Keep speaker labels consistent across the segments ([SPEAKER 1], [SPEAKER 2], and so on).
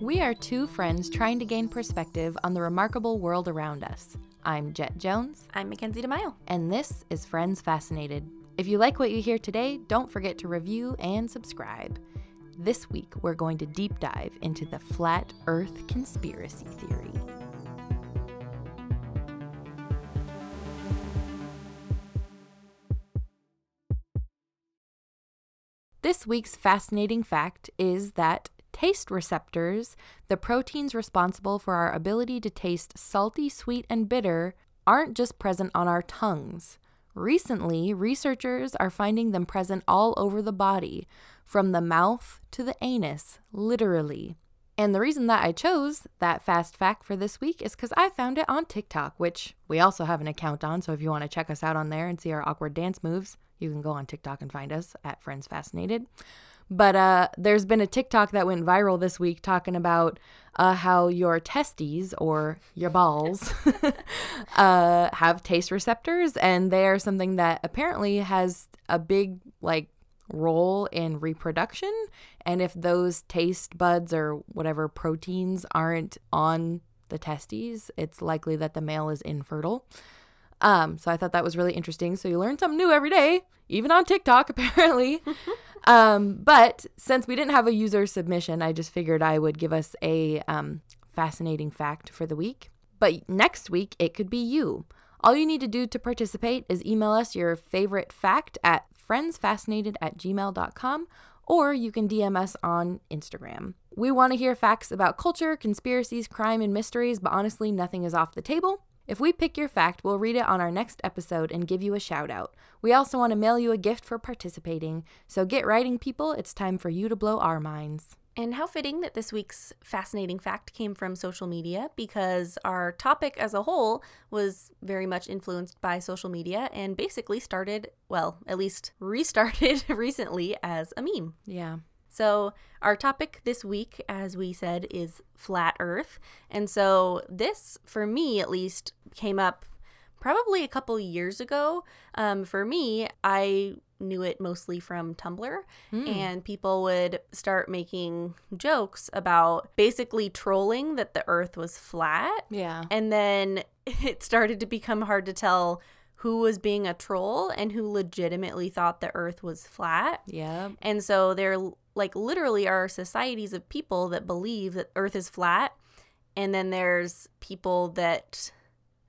[SPEAKER 1] We are two friends trying to gain perspective on the remarkable world around us. I'm Jet Jones,
[SPEAKER 2] I'm Mackenzie DeMaio.
[SPEAKER 1] and this is Friends Fascinated. If you like what you hear today, don't forget to review and subscribe. This week, we're going to deep dive into the flat earth conspiracy theory. This week's fascinating fact is that taste receptors, the proteins responsible for our ability to taste salty, sweet, and bitter, aren't just present on our tongues. Recently, researchers are finding them present all over the body, from the mouth to the anus, literally. And the reason that I chose that fast fact for this week is because I found it on TikTok, which we also have an account on. So if you want to check us out on there and see our awkward dance moves, you can go on TikTok and find us at Friends Fascinated. But uh, there's been a TikTok that went viral this week talking about uh, how your testes or your balls uh, have taste receptors, and they are something that apparently has a big like role in reproduction. And if those taste buds or whatever proteins aren't on the testes, it's likely that the male is infertile. Um, so I thought that was really interesting. So you learn something new every day, even on TikTok, apparently. um, but since we didn't have a user submission, I just figured I would give us a um, fascinating fact for the week. But next week, it could be you. All you need to do to participate is email us your favorite fact at friendsfascinated at gmail.com or you can DM us on Instagram. We want to hear facts about culture, conspiracies, crime, and mysteries, but honestly, nothing is off the table. If we pick your fact, we'll read it on our next episode and give you a shout out. We also want to mail you a gift for participating. So get writing, people. It's time for you to blow our minds.
[SPEAKER 2] And how fitting that this week's fascinating fact came from social media because our topic as a whole was very much influenced by social media and basically started, well, at least restarted recently as a meme.
[SPEAKER 1] Yeah.
[SPEAKER 2] So, our topic this week, as we said, is flat earth. And so, this, for me at least, came up probably a couple years ago. Um, for me, I knew it mostly from Tumblr, and people would start making jokes about basically trolling that the earth was flat.
[SPEAKER 1] Yeah.
[SPEAKER 2] And then it started to become hard to tell who was being a troll and who legitimately thought the earth was flat.
[SPEAKER 1] Yeah.
[SPEAKER 2] And so there like literally are societies of people that believe that earth is flat and then there's people that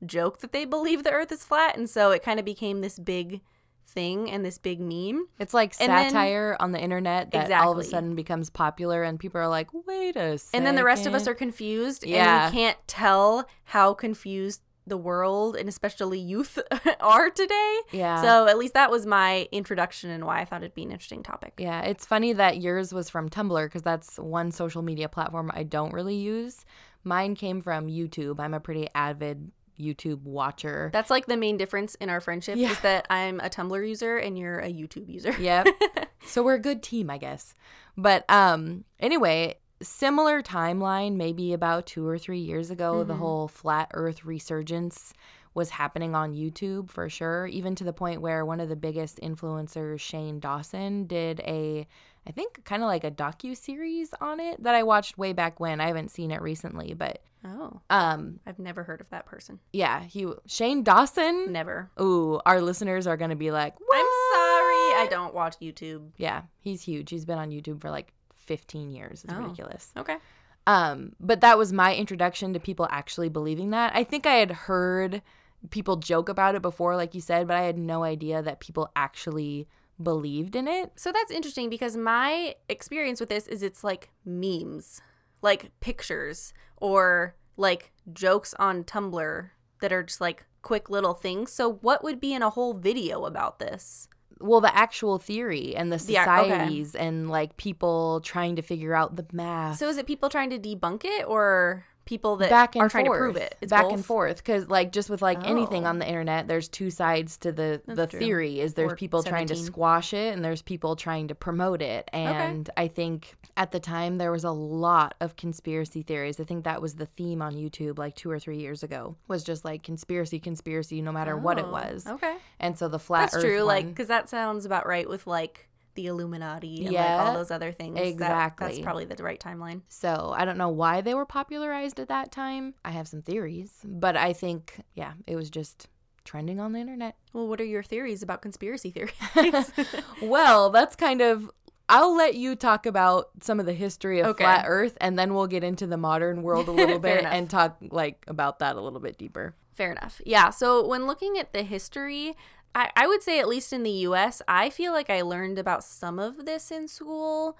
[SPEAKER 2] joke that they believe the earth is flat and so it kind of became this big thing and this big meme.
[SPEAKER 1] It's like
[SPEAKER 2] And then-
[SPEAKER 1] satire on the internet that all of a sudden becomes popular and people are like, wait a second.
[SPEAKER 2] And then the rest of us are confused
[SPEAKER 1] Yeah.
[SPEAKER 2] and we can't tell how confused the world and especially youth are today.
[SPEAKER 1] Yeah.
[SPEAKER 2] So at least that was my introduction and why I thought it'd be an interesting topic.
[SPEAKER 1] Yeah, it's funny that yours was from Tumblr because that's one social media platform I don't really use. Mine came from YouTube. I'm a pretty avid YouTube watcher.
[SPEAKER 2] That's like the main difference in our friendship
[SPEAKER 1] Yeah.
[SPEAKER 2] is that I'm a Tumblr user and you're a YouTube user.
[SPEAKER 1] yep. so we're a good team, I guess. But um anyway, similar timeline maybe about 2 or 3 years ago, the whole flat earth resurgence was happening on YouTube for sure, even to the point where one of the biggest influencers, Shane Dawson, did a I think kind of like a docu series on it that I watched way back when. I haven't seen it recently, but
[SPEAKER 2] Oh,
[SPEAKER 1] um
[SPEAKER 2] I've never heard of that person.
[SPEAKER 1] yeah, he Shane Dawson.
[SPEAKER 2] Never.
[SPEAKER 1] Ooh, our listeners are going to be like,
[SPEAKER 2] I'm sorry. I don't watch YouTube.
[SPEAKER 1] Yeah, he's huge. He's been on YouTube for like 15 years. It's
[SPEAKER 2] Oh.
[SPEAKER 1] ridiculous.
[SPEAKER 2] Okay.
[SPEAKER 1] Um, but that was my introduction to people actually believing that. I think I had heard people joke about it before, like you said, but I had no idea that people actually believed in it.
[SPEAKER 2] So that's interesting because my experience with this is it's like memes, like pictures or like jokes on Tumblr that are just like quick little things. So what would be in a whole video about this?
[SPEAKER 1] Well, the actual theory and the
[SPEAKER 2] The okay.
[SPEAKER 1] societies and like people trying to figure out the math.
[SPEAKER 2] So is it people trying to debunk it or people that
[SPEAKER 1] back and
[SPEAKER 2] are trying to prove it? It's
[SPEAKER 1] back
[SPEAKER 2] both?
[SPEAKER 1] and forth because like just with like anything
[SPEAKER 2] Oh.
[SPEAKER 1] on the internet there's two sides to the the
[SPEAKER 2] true.
[SPEAKER 1] theory is there's
[SPEAKER 2] Or
[SPEAKER 1] people trying to squash it and there's people trying to promote it and i think at the time there was a lot of conspiracy theories i think that was the theme on youtube like two or three years ago was just like conspiracy conspiracy no matter what it
[SPEAKER 2] Oh,
[SPEAKER 1] was
[SPEAKER 2] Okay.
[SPEAKER 1] and so the flat
[SPEAKER 2] That's
[SPEAKER 1] earth
[SPEAKER 2] true. Like, because that sounds about right with like the Illuminati and like all those other things. That- that's probably the right timeline.
[SPEAKER 1] So I don't know why they were popularized at that time. I have some theories, but I think, yeah, it was just trending on the internet.
[SPEAKER 2] Well, what are your theories about conspiracy theories?
[SPEAKER 1] well, that's kind of. I'll let you talk about some of the history of
[SPEAKER 2] Okay.
[SPEAKER 1] flat Earth, and then we'll get into the modern world a little bit
[SPEAKER 2] enough.
[SPEAKER 1] and talk like about that a little bit deeper.
[SPEAKER 2] Fair enough. Yeah. So when looking at the history, I, I would say, at least in the US, I feel like I learned about some of this in school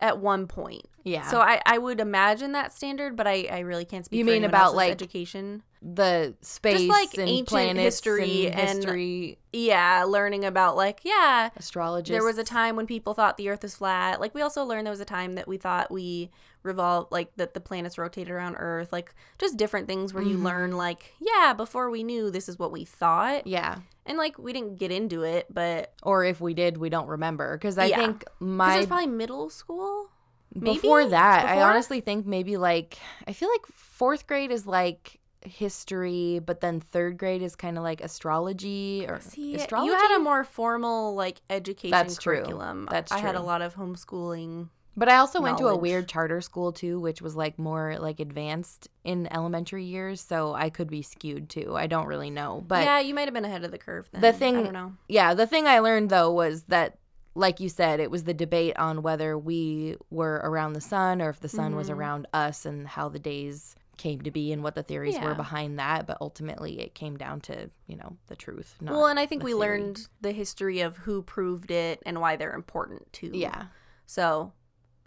[SPEAKER 2] at one point.
[SPEAKER 1] Yeah.
[SPEAKER 2] So I, I would imagine that standard, but I, I really can't speak
[SPEAKER 1] You mean about, like,
[SPEAKER 2] education.
[SPEAKER 1] the space
[SPEAKER 2] like,
[SPEAKER 1] and
[SPEAKER 2] ancient history
[SPEAKER 1] and
[SPEAKER 2] and-
[SPEAKER 1] history,
[SPEAKER 2] Yeah, learning about like, yeah,
[SPEAKER 1] astrologists.
[SPEAKER 2] there was a time when people thought the earth was flat. Like we also learned there was a time that we thought we revolve like that the planets rotated around earth. Like just different things where you
[SPEAKER 1] Mhm.
[SPEAKER 2] learn like, yeah, before we knew this is what we thought.
[SPEAKER 1] Yeah.
[SPEAKER 2] And like we didn't get into it, but
[SPEAKER 1] Or if we did, we don't remember. Because I
[SPEAKER 2] Yeah.
[SPEAKER 1] think
[SPEAKER 2] 'cause it
[SPEAKER 1] my
[SPEAKER 2] was probably middle school. maybe?
[SPEAKER 1] before that, I honestly think maybe like I feel like fourth grade is like history, but then third grade is kind of like astrology or
[SPEAKER 2] See,
[SPEAKER 1] astrology.
[SPEAKER 2] you had a more formal like education
[SPEAKER 1] That's true.
[SPEAKER 2] curriculum.
[SPEAKER 1] That's
[SPEAKER 2] I had a lot of homeschooling.
[SPEAKER 1] But I also went to a
[SPEAKER 2] knowledge.
[SPEAKER 1] weird charter school too, which was like more like advanced in elementary years, so I could be skewed too. I don't really know, but
[SPEAKER 2] yeah, you might have been ahead of the curve. Then.
[SPEAKER 1] The
[SPEAKER 2] I
[SPEAKER 1] thing-
[SPEAKER 2] don't know.
[SPEAKER 1] yeah, the thing I learned though was that, like you said, it was the debate on whether we were around the sun or if the sun was
[SPEAKER 2] Mhm.
[SPEAKER 1] around us and how the days came to be and what the theories were behind that. But ultimately, it came down to, you know, the truth. Not,
[SPEAKER 2] well, and I think
[SPEAKER 1] the
[SPEAKER 2] we
[SPEAKER 1] theory.
[SPEAKER 2] learned the history of who proved it and why they're important too.
[SPEAKER 1] Yeah.
[SPEAKER 2] So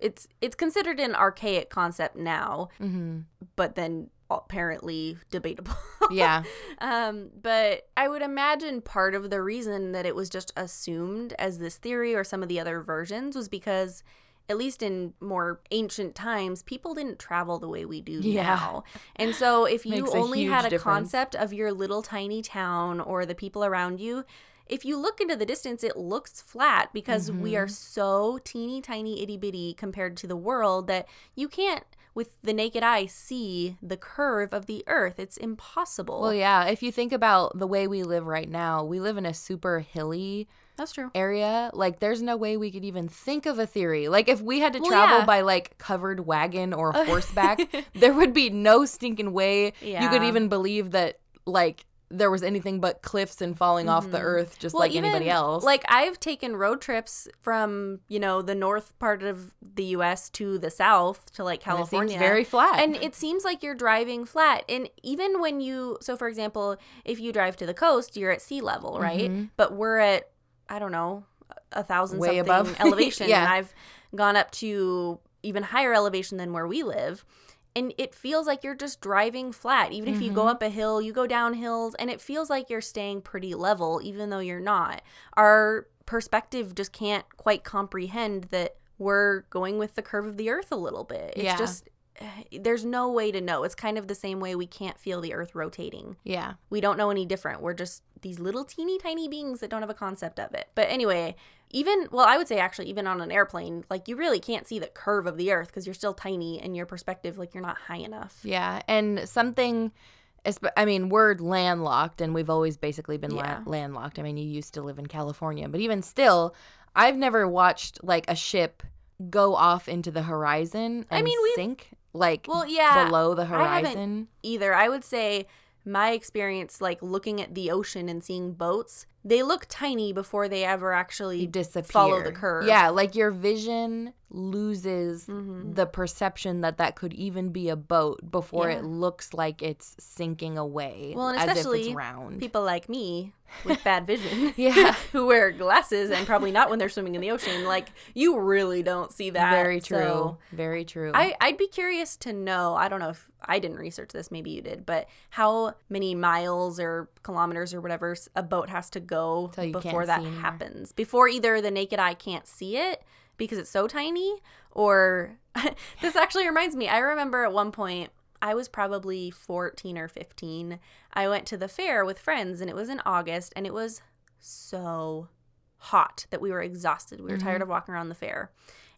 [SPEAKER 2] it's it's considered an archaic concept now,
[SPEAKER 1] hmm
[SPEAKER 2] but then apparently debatable.
[SPEAKER 1] Yeah.
[SPEAKER 2] um, but I would imagine part of the reason that it was just assumed as this theory or some of the other versions was because at least in more ancient times, people didn't travel the way we do
[SPEAKER 1] Yeah.
[SPEAKER 2] now. And so if you
[SPEAKER 1] Makes a
[SPEAKER 2] only
[SPEAKER 1] huge
[SPEAKER 2] had a
[SPEAKER 1] difference.
[SPEAKER 2] concept of your little tiny town or the people around you, if you look into the distance, it looks flat because we are
[SPEAKER 1] Mhm.
[SPEAKER 2] so teeny tiny itty bitty compared to the world that you can't, with the naked eye, see the curve of the earth. It's impossible.
[SPEAKER 1] Well, yeah. If you think about the way we live right now, we live in a super hilly
[SPEAKER 2] That's true.
[SPEAKER 1] area. Like, there's no way we could even think of a theory. Like, if we had to
[SPEAKER 2] Well,
[SPEAKER 1] travel
[SPEAKER 2] yeah.
[SPEAKER 1] by like covered wagon or horseback, there would be no stinking way you could even believe that like there was anything but cliffs and falling off the
[SPEAKER 2] Mhm.
[SPEAKER 1] earth just
[SPEAKER 2] Well,
[SPEAKER 1] like anybody else.
[SPEAKER 2] Like I've taken road trips from, you know, the north part of the US to the south to like California.
[SPEAKER 1] very flat.
[SPEAKER 2] and it seems like you're driving flat. And even when you so for example, if you drive to the coast, you're at sea level, right?
[SPEAKER 1] Mhm.
[SPEAKER 2] But we're at I don't know, a thousand
[SPEAKER 1] Way
[SPEAKER 2] something
[SPEAKER 1] above.
[SPEAKER 2] elevation.
[SPEAKER 1] Yeah.
[SPEAKER 2] And I've gone up to even higher elevation than where we live. And it feels like you're just driving flat. Even if you go
[SPEAKER 1] Mhm.
[SPEAKER 2] up a hill, you go down hills, and it feels like you're staying pretty level, even though you're not. Our perspective just can't quite comprehend that we're going with the curve of the earth a little bit. It's
[SPEAKER 1] Yeah.
[SPEAKER 2] just, there's no way to know. It's kind of the same way we can't feel the earth rotating
[SPEAKER 1] yeah.
[SPEAKER 2] we don't know any different. We're just these little teeny tiny beings that don't have a concept of it. But anyway, even well, I would say actually even on an airplane, like you really can't see the curve of the earth because you're still tiny and your perspective like you're not high enough.
[SPEAKER 1] Yeah. And something I mean, we're landlocked and we've always basically been la- landlocked. I mean, you used to live in California, but even still, I've never watched like a ship go off into the horizon and
[SPEAKER 2] I mean, we've-
[SPEAKER 1] sink like
[SPEAKER 2] Well, yeah,
[SPEAKER 1] below the
[SPEAKER 2] I
[SPEAKER 1] horizon.
[SPEAKER 2] either. I would say my experience like looking at the ocean and seeing boats, they look tiny before they ever actually
[SPEAKER 1] disappear.
[SPEAKER 2] follow the curve.
[SPEAKER 1] Yeah, like your vision loses
[SPEAKER 2] Mhm.
[SPEAKER 1] the perception that that could even be a boat before
[SPEAKER 2] Yeah.
[SPEAKER 1] it looks like it's sinking away.
[SPEAKER 2] Well, and especially people like me with bad vision
[SPEAKER 1] Yeah.
[SPEAKER 2] who wear glasses and probably not when they're swimming in the ocean like you really don't see that
[SPEAKER 1] Very true.
[SPEAKER 2] So
[SPEAKER 1] Very true.
[SPEAKER 2] I, I'd be curious to know i don't know if i didn't research this maybe you did but how many miles or kilometers or whatever a boat has to go
[SPEAKER 1] Till you can't
[SPEAKER 2] before that happens before either the naked eye can't see it because it's so tiny or this actually reminds me i remember at one point I was probably 14 or 15. I went to the fair with friends and it was in August and it was so hot that we were exhausted. We were tired mm-hmm. of walking around the fair.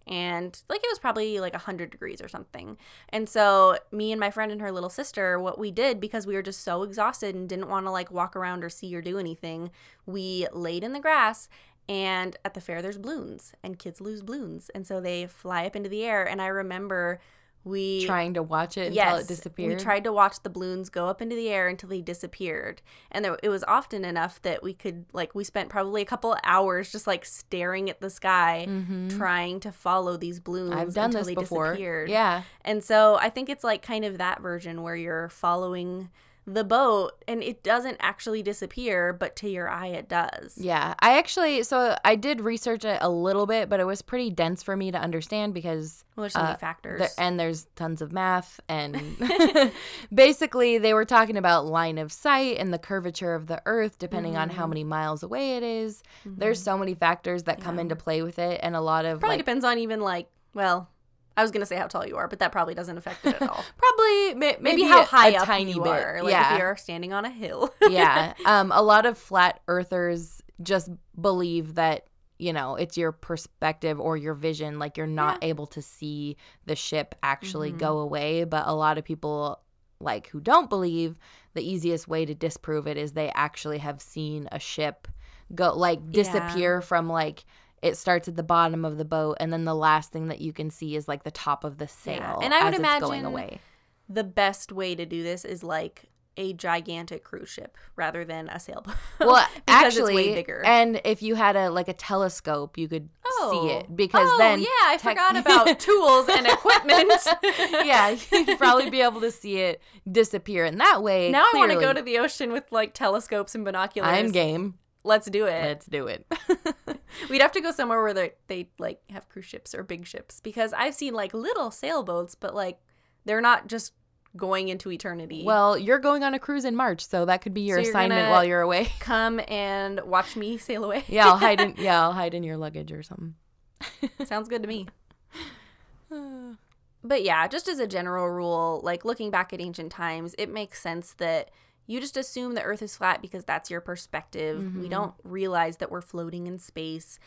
[SPEAKER 2] And like it was probably like 100 degrees or something. And so me and my friend and her little sister, what we did because we were just so exhausted and didn't want to like walk around or see or do anything, we laid in the grass And at the fair, there's balloons, and kids lose balloons. And so they fly up into the air. And I remember we
[SPEAKER 1] Trying to watch it until it disappeared.
[SPEAKER 2] we tried to watch the balloons go up into the air until they disappeared, and there, it was often enough that we could like we spent probably a couple of hours just like staring at the sky, trying to follow these balloons.
[SPEAKER 1] Mm-hmm. I've done
[SPEAKER 2] until
[SPEAKER 1] this
[SPEAKER 2] they
[SPEAKER 1] before.
[SPEAKER 2] Disappeared.
[SPEAKER 1] Yeah.
[SPEAKER 2] and so I think it's like kind of that version where you're following the boat, and it doesn't actually disappear, but to your eye it does.
[SPEAKER 1] Yeah. I actually, so I did research it a little bit, but it was pretty dense for me to understand because
[SPEAKER 2] Well, there's so many
[SPEAKER 1] Uh,
[SPEAKER 2] factors.
[SPEAKER 1] there, and there's tons of math and basically they were talking about line of sight and the curvature of the earth depending on
[SPEAKER 2] Mm-hmm.
[SPEAKER 1] how many miles away it is. there's so many factors that come into play with it and a lot of
[SPEAKER 2] probably
[SPEAKER 1] like
[SPEAKER 2] depends on even like well. I was gonna say how tall you are, but that probably doesn't affect it at all.
[SPEAKER 1] probably may, maybe,
[SPEAKER 2] Maybe, how
[SPEAKER 1] a-
[SPEAKER 2] high
[SPEAKER 1] a
[SPEAKER 2] up
[SPEAKER 1] tiny
[SPEAKER 2] you
[SPEAKER 1] bit
[SPEAKER 2] are. Like
[SPEAKER 1] yeah
[SPEAKER 2] if you're standing on a hill.
[SPEAKER 1] yeah um a lot of flat earthers just believe that you know it's your perspective or your vision like you're not able to see the ship actually
[SPEAKER 2] Mhm.
[SPEAKER 1] go away but a lot of people like who don't believe the easiest way to disprove it is they actually have seen a ship go like
[SPEAKER 2] Yeah.
[SPEAKER 1] disappear from like it starts at the bottom of the boat and then the last thing that you can see is like the top of the sail yeah.
[SPEAKER 2] And I would
[SPEAKER 1] it's going
[SPEAKER 2] imagine
[SPEAKER 1] away
[SPEAKER 2] the best way to do this is like a gigantic cruise ship rather than a sailboat.
[SPEAKER 1] Well, actually,
[SPEAKER 2] it's way bigger.
[SPEAKER 1] and if you had a like a telescope, you could see oh. it because
[SPEAKER 2] oh,
[SPEAKER 1] then
[SPEAKER 2] yeah, I
[SPEAKER 1] tech-
[SPEAKER 2] forgot about tools and equipment.
[SPEAKER 1] yeah, you'd probably be able to see it disappear, in that way.
[SPEAKER 2] now I want to go to the ocean with like telescopes and binoculars.
[SPEAKER 1] I'm game.
[SPEAKER 2] Let's do it.
[SPEAKER 1] Let's do it.
[SPEAKER 2] We'd have to go somewhere where they they like have cruise ships or big ships because I've seen like little sailboats, but like they're not just going into eternity.
[SPEAKER 1] well, you're going on a cruise in March, so that could be your
[SPEAKER 2] So
[SPEAKER 1] assignment while you're away.
[SPEAKER 2] come and watch me sail away.
[SPEAKER 1] yeah, I'll hide in. Yeah, I'll hide in your luggage or something.
[SPEAKER 2] Sounds good to me. But yeah, just as a general rule, like looking back at ancient times, it makes sense that you just assume the earth is flat because that's your perspective. We mm-hmm. don't realize that we're floating in space.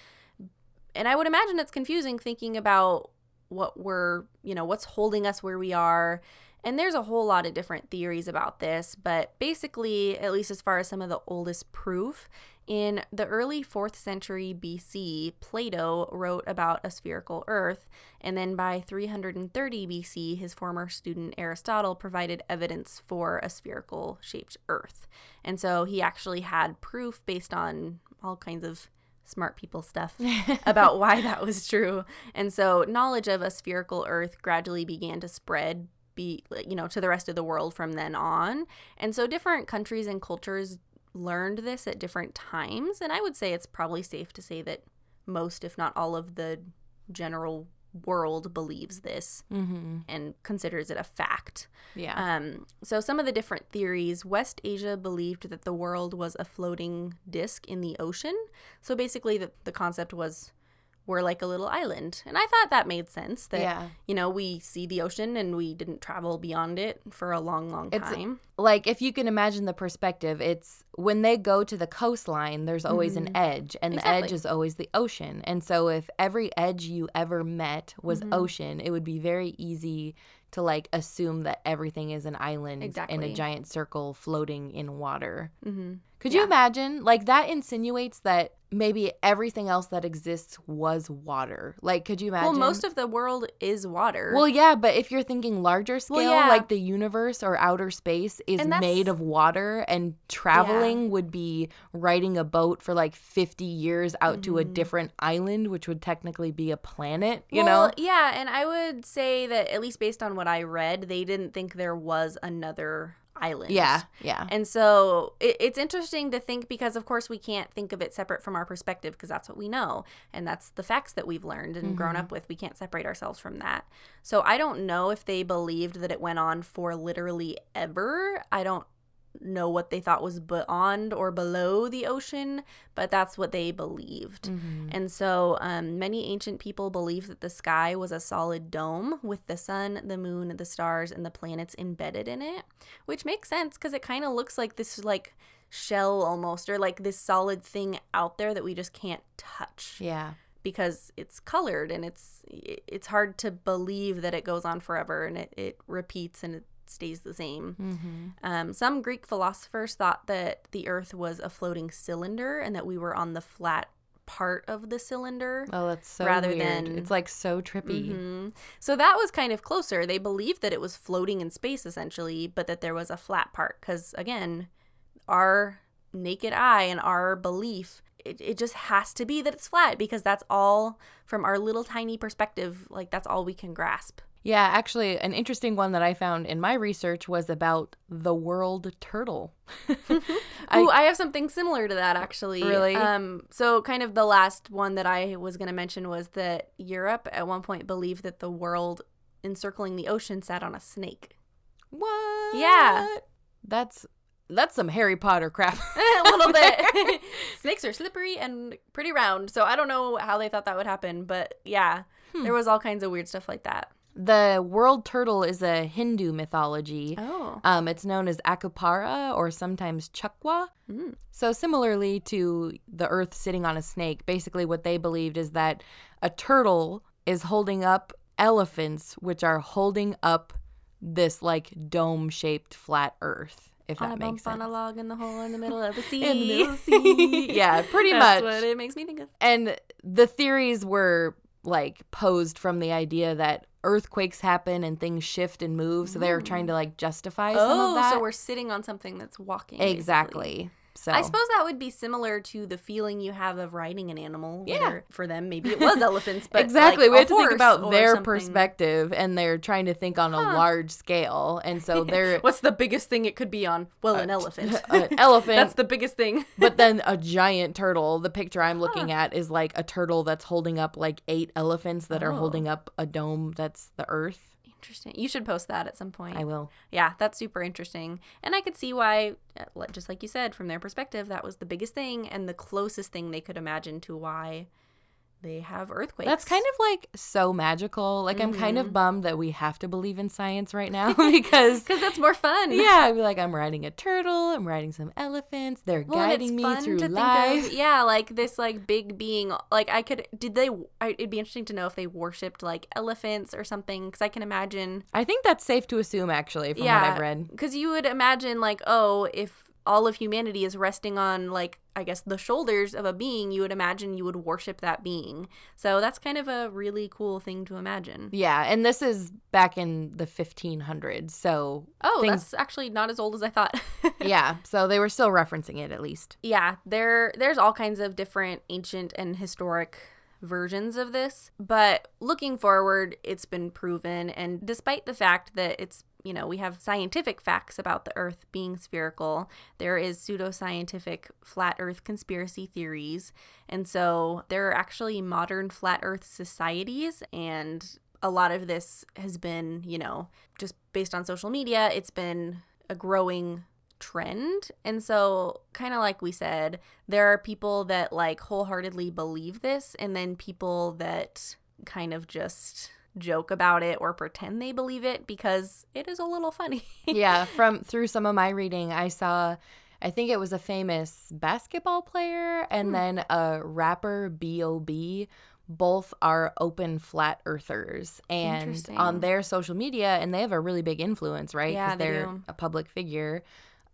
[SPEAKER 2] And I would imagine it's confusing thinking about what we're, you know, what's holding us where we are. And there's a whole lot of different theories about this, but basically, at least as far as some of the oldest proof, in the early 4th century BC, Plato wrote about a spherical earth, and then by 330 BC, his former student Aristotle provided evidence for a spherical shaped earth. And so he actually had proof based on all kinds of smart people stuff about why that was true. And so knowledge of a spherical earth gradually began to spread be you know to the rest of the world from then on. And so different countries and cultures learned this at different times, and I would say it's probably safe to say that most if not all of the general world believes this
[SPEAKER 1] Mm-hmm.
[SPEAKER 2] and considers it a fact.
[SPEAKER 1] Yeah.
[SPEAKER 2] Um, so, some of the different theories West Asia believed that the world was a floating disk in the ocean. So, basically, the, the concept was we're like a little island. And I thought that made sense that,
[SPEAKER 1] Yeah.
[SPEAKER 2] you know, we see the ocean and we didn't travel beyond it for a long, long
[SPEAKER 1] It's-
[SPEAKER 2] time.
[SPEAKER 1] like if you can imagine the perspective it's when they go to the coastline there's always an edge and the edge
[SPEAKER 2] Mm-hmm.
[SPEAKER 1] Is always the ocean and so if every edge you ever met was
[SPEAKER 2] Mm-hmm.
[SPEAKER 1] ocean it would be very easy to like assume that everything is an island in
[SPEAKER 2] Exactly.
[SPEAKER 1] a giant circle floating in water
[SPEAKER 2] hmm
[SPEAKER 1] could you imagine like that insinuates that maybe everything else that exists was water like could you imagine
[SPEAKER 2] Well, most of the world is water.
[SPEAKER 1] well, yeah, but if you're thinking larger scale,
[SPEAKER 2] yeah.
[SPEAKER 1] like the universe or outer space is made of water, and traveling would be riding a boat for like 50 years out to a different island, which would technically be a planet, you
[SPEAKER 2] Mm-hmm. Well,
[SPEAKER 1] know?
[SPEAKER 2] Yeah, and I would say that at least based on what I read, they didn't think there was another island.
[SPEAKER 1] Yeah, yeah.
[SPEAKER 2] And so it, it's interesting to think because, of course, we can't think of it separate from our perspective because that's what we know. And that's the facts that we've learned and grown mm-hmm. up with. We can't separate ourselves from that. So I don't know if they believed that it went on for literally ever. I don't know what they thought was beyond or below the ocean, but that's what they believed.
[SPEAKER 1] Mm-hmm.
[SPEAKER 2] And so um, many ancient people believed that the sky was a solid dome with the sun, the moon, the stars, and the planets embedded in it, which makes sense because it kind of looks like this like shell almost or like this solid thing out there that we just can't touch
[SPEAKER 1] Yeah.
[SPEAKER 2] because it's colored and it's it's hard to believe that it goes on forever and it, it repeats and it stays the same.
[SPEAKER 1] Mm-hmm.
[SPEAKER 2] Um, some Greek philosophers thought that the Earth was a floating cylinder and that we were on the flat part of the cylinder.
[SPEAKER 1] Oh, that's so
[SPEAKER 2] Rather
[SPEAKER 1] weird.
[SPEAKER 2] than-
[SPEAKER 1] it's like so trippy.
[SPEAKER 2] Mhm. So that was kind of closer. They believed that it was floating in space essentially, but that there was a flat part. Because again, our naked eye and our belief, it, it just has to be that it's flat because that's all from our little tiny perspective. Like that's all we can grasp.
[SPEAKER 1] Yeah, actually, an interesting one that I found in my research was about the world turtle. I-
[SPEAKER 2] Ooh, I have something similar to that actually.
[SPEAKER 1] Really?
[SPEAKER 2] Um, so kind of the last one that I was going to mention was that Europe at one point believed that the world encircling the ocean sat on a snake.
[SPEAKER 1] What?
[SPEAKER 2] Yeah.
[SPEAKER 1] That's that's some Harry Potter crap.
[SPEAKER 2] a little bit. Snakes are slippery and pretty round, so I don't know how they thought that would happen, but yeah,
[SPEAKER 1] Hmm.
[SPEAKER 2] there was all kinds of weird stuff like that.
[SPEAKER 1] The world turtle is a Hindu mythology.
[SPEAKER 2] Oh.
[SPEAKER 1] Um, it's known as Akupara or sometimes Chukwa.
[SPEAKER 2] Mm.
[SPEAKER 1] So, similarly to the earth sitting on a snake, basically what they believed is that a turtle is holding up elephants, which are holding up this like dome shaped flat earth, if
[SPEAKER 2] On
[SPEAKER 1] that
[SPEAKER 2] a
[SPEAKER 1] makes
[SPEAKER 2] bump, on a log in the hole in the middle of the sea.
[SPEAKER 1] In the middle of the sea. Yeah, pretty much.
[SPEAKER 2] That's what it makes me think of.
[SPEAKER 1] And the theories were like posed from the idea that earthquakes happen and things shift and move. So they're trying to mm. like justify some of
[SPEAKER 2] Oh,
[SPEAKER 1] that.
[SPEAKER 2] so we're sitting on something that's walking. basically.
[SPEAKER 1] So
[SPEAKER 2] I suppose that would be similar to the feeling you have of riding an animal.
[SPEAKER 1] Yeah.
[SPEAKER 2] For them, maybe it was elephants, but
[SPEAKER 1] exactly.
[SPEAKER 2] like
[SPEAKER 1] we have to think about their
[SPEAKER 2] something.
[SPEAKER 1] perspective, and they're trying to think on a large scale, and so they're
[SPEAKER 2] What's the biggest thing it could be on? Well, an uh, elephant.
[SPEAKER 1] an elephant.
[SPEAKER 2] That's the biggest thing.
[SPEAKER 1] but then a giant turtle. The picture I'm looking at is like a turtle that's holding up like eight elephants that are
[SPEAKER 2] Oh.
[SPEAKER 1] holding up a dome that's the Earth.
[SPEAKER 2] Interesting. You should post that at some point.
[SPEAKER 1] I will.
[SPEAKER 2] Yeah, that's super interesting. And I could see why, uh, just like you said, from their perspective, that was the biggest thing and the closest thing they could imagine to why they have earthquakes.
[SPEAKER 1] That's kind of like so magical. Like I'm kind
[SPEAKER 2] Mm-hmm.
[SPEAKER 1] of bummed that we have to believe in science right now because
[SPEAKER 2] because that's more fun.
[SPEAKER 1] yeah, I'd be like I'm riding a turtle, I'm riding some elephants. They're
[SPEAKER 2] Well,
[SPEAKER 1] guiding me through life.
[SPEAKER 2] Of, yeah, like this like big being. Like I could. Did they? I, it'd be interesting to know if they worshipped like elephants or something. Because I can imagine.
[SPEAKER 1] I think that's safe to assume actually from
[SPEAKER 2] yeah,
[SPEAKER 1] what I've read.
[SPEAKER 2] Because you would imagine like, oh, if all of humanity is resting on like I guess the shoulders of a being, you would imagine you would worship that being. So that's kind of a really cool thing to imagine.
[SPEAKER 1] Yeah, and this is back in the 1500s. So
[SPEAKER 2] Oh,
[SPEAKER 1] things
[SPEAKER 2] that's actually not as old as I thought.
[SPEAKER 1] yeah, so they were still referencing it at least.
[SPEAKER 2] yeah, there there's all kinds of different ancient and historic versions of this, but looking forward, it's been proven and despite the fact that it's you know, we have scientific facts about the earth being spherical. There is pseudoscientific flat earth conspiracy theories. And so there are actually modern flat earth societies and a lot of this has been, you know, just based on social media, it's been a growing trend. And so, kind of like we said, there are people that like wholeheartedly believe this, and then people that kind of just joke about it or pretend they believe it because it is a little funny.
[SPEAKER 1] yeah, from through some of my reading, I saw I think it was a famous basketball player and
[SPEAKER 2] Hmm.
[SPEAKER 1] then a rapper B.O.B. Both are open flat earthers and on their social media, and they have a really big influence, right?
[SPEAKER 2] Yeah, they
[SPEAKER 1] they're
[SPEAKER 2] do.
[SPEAKER 1] a public figure.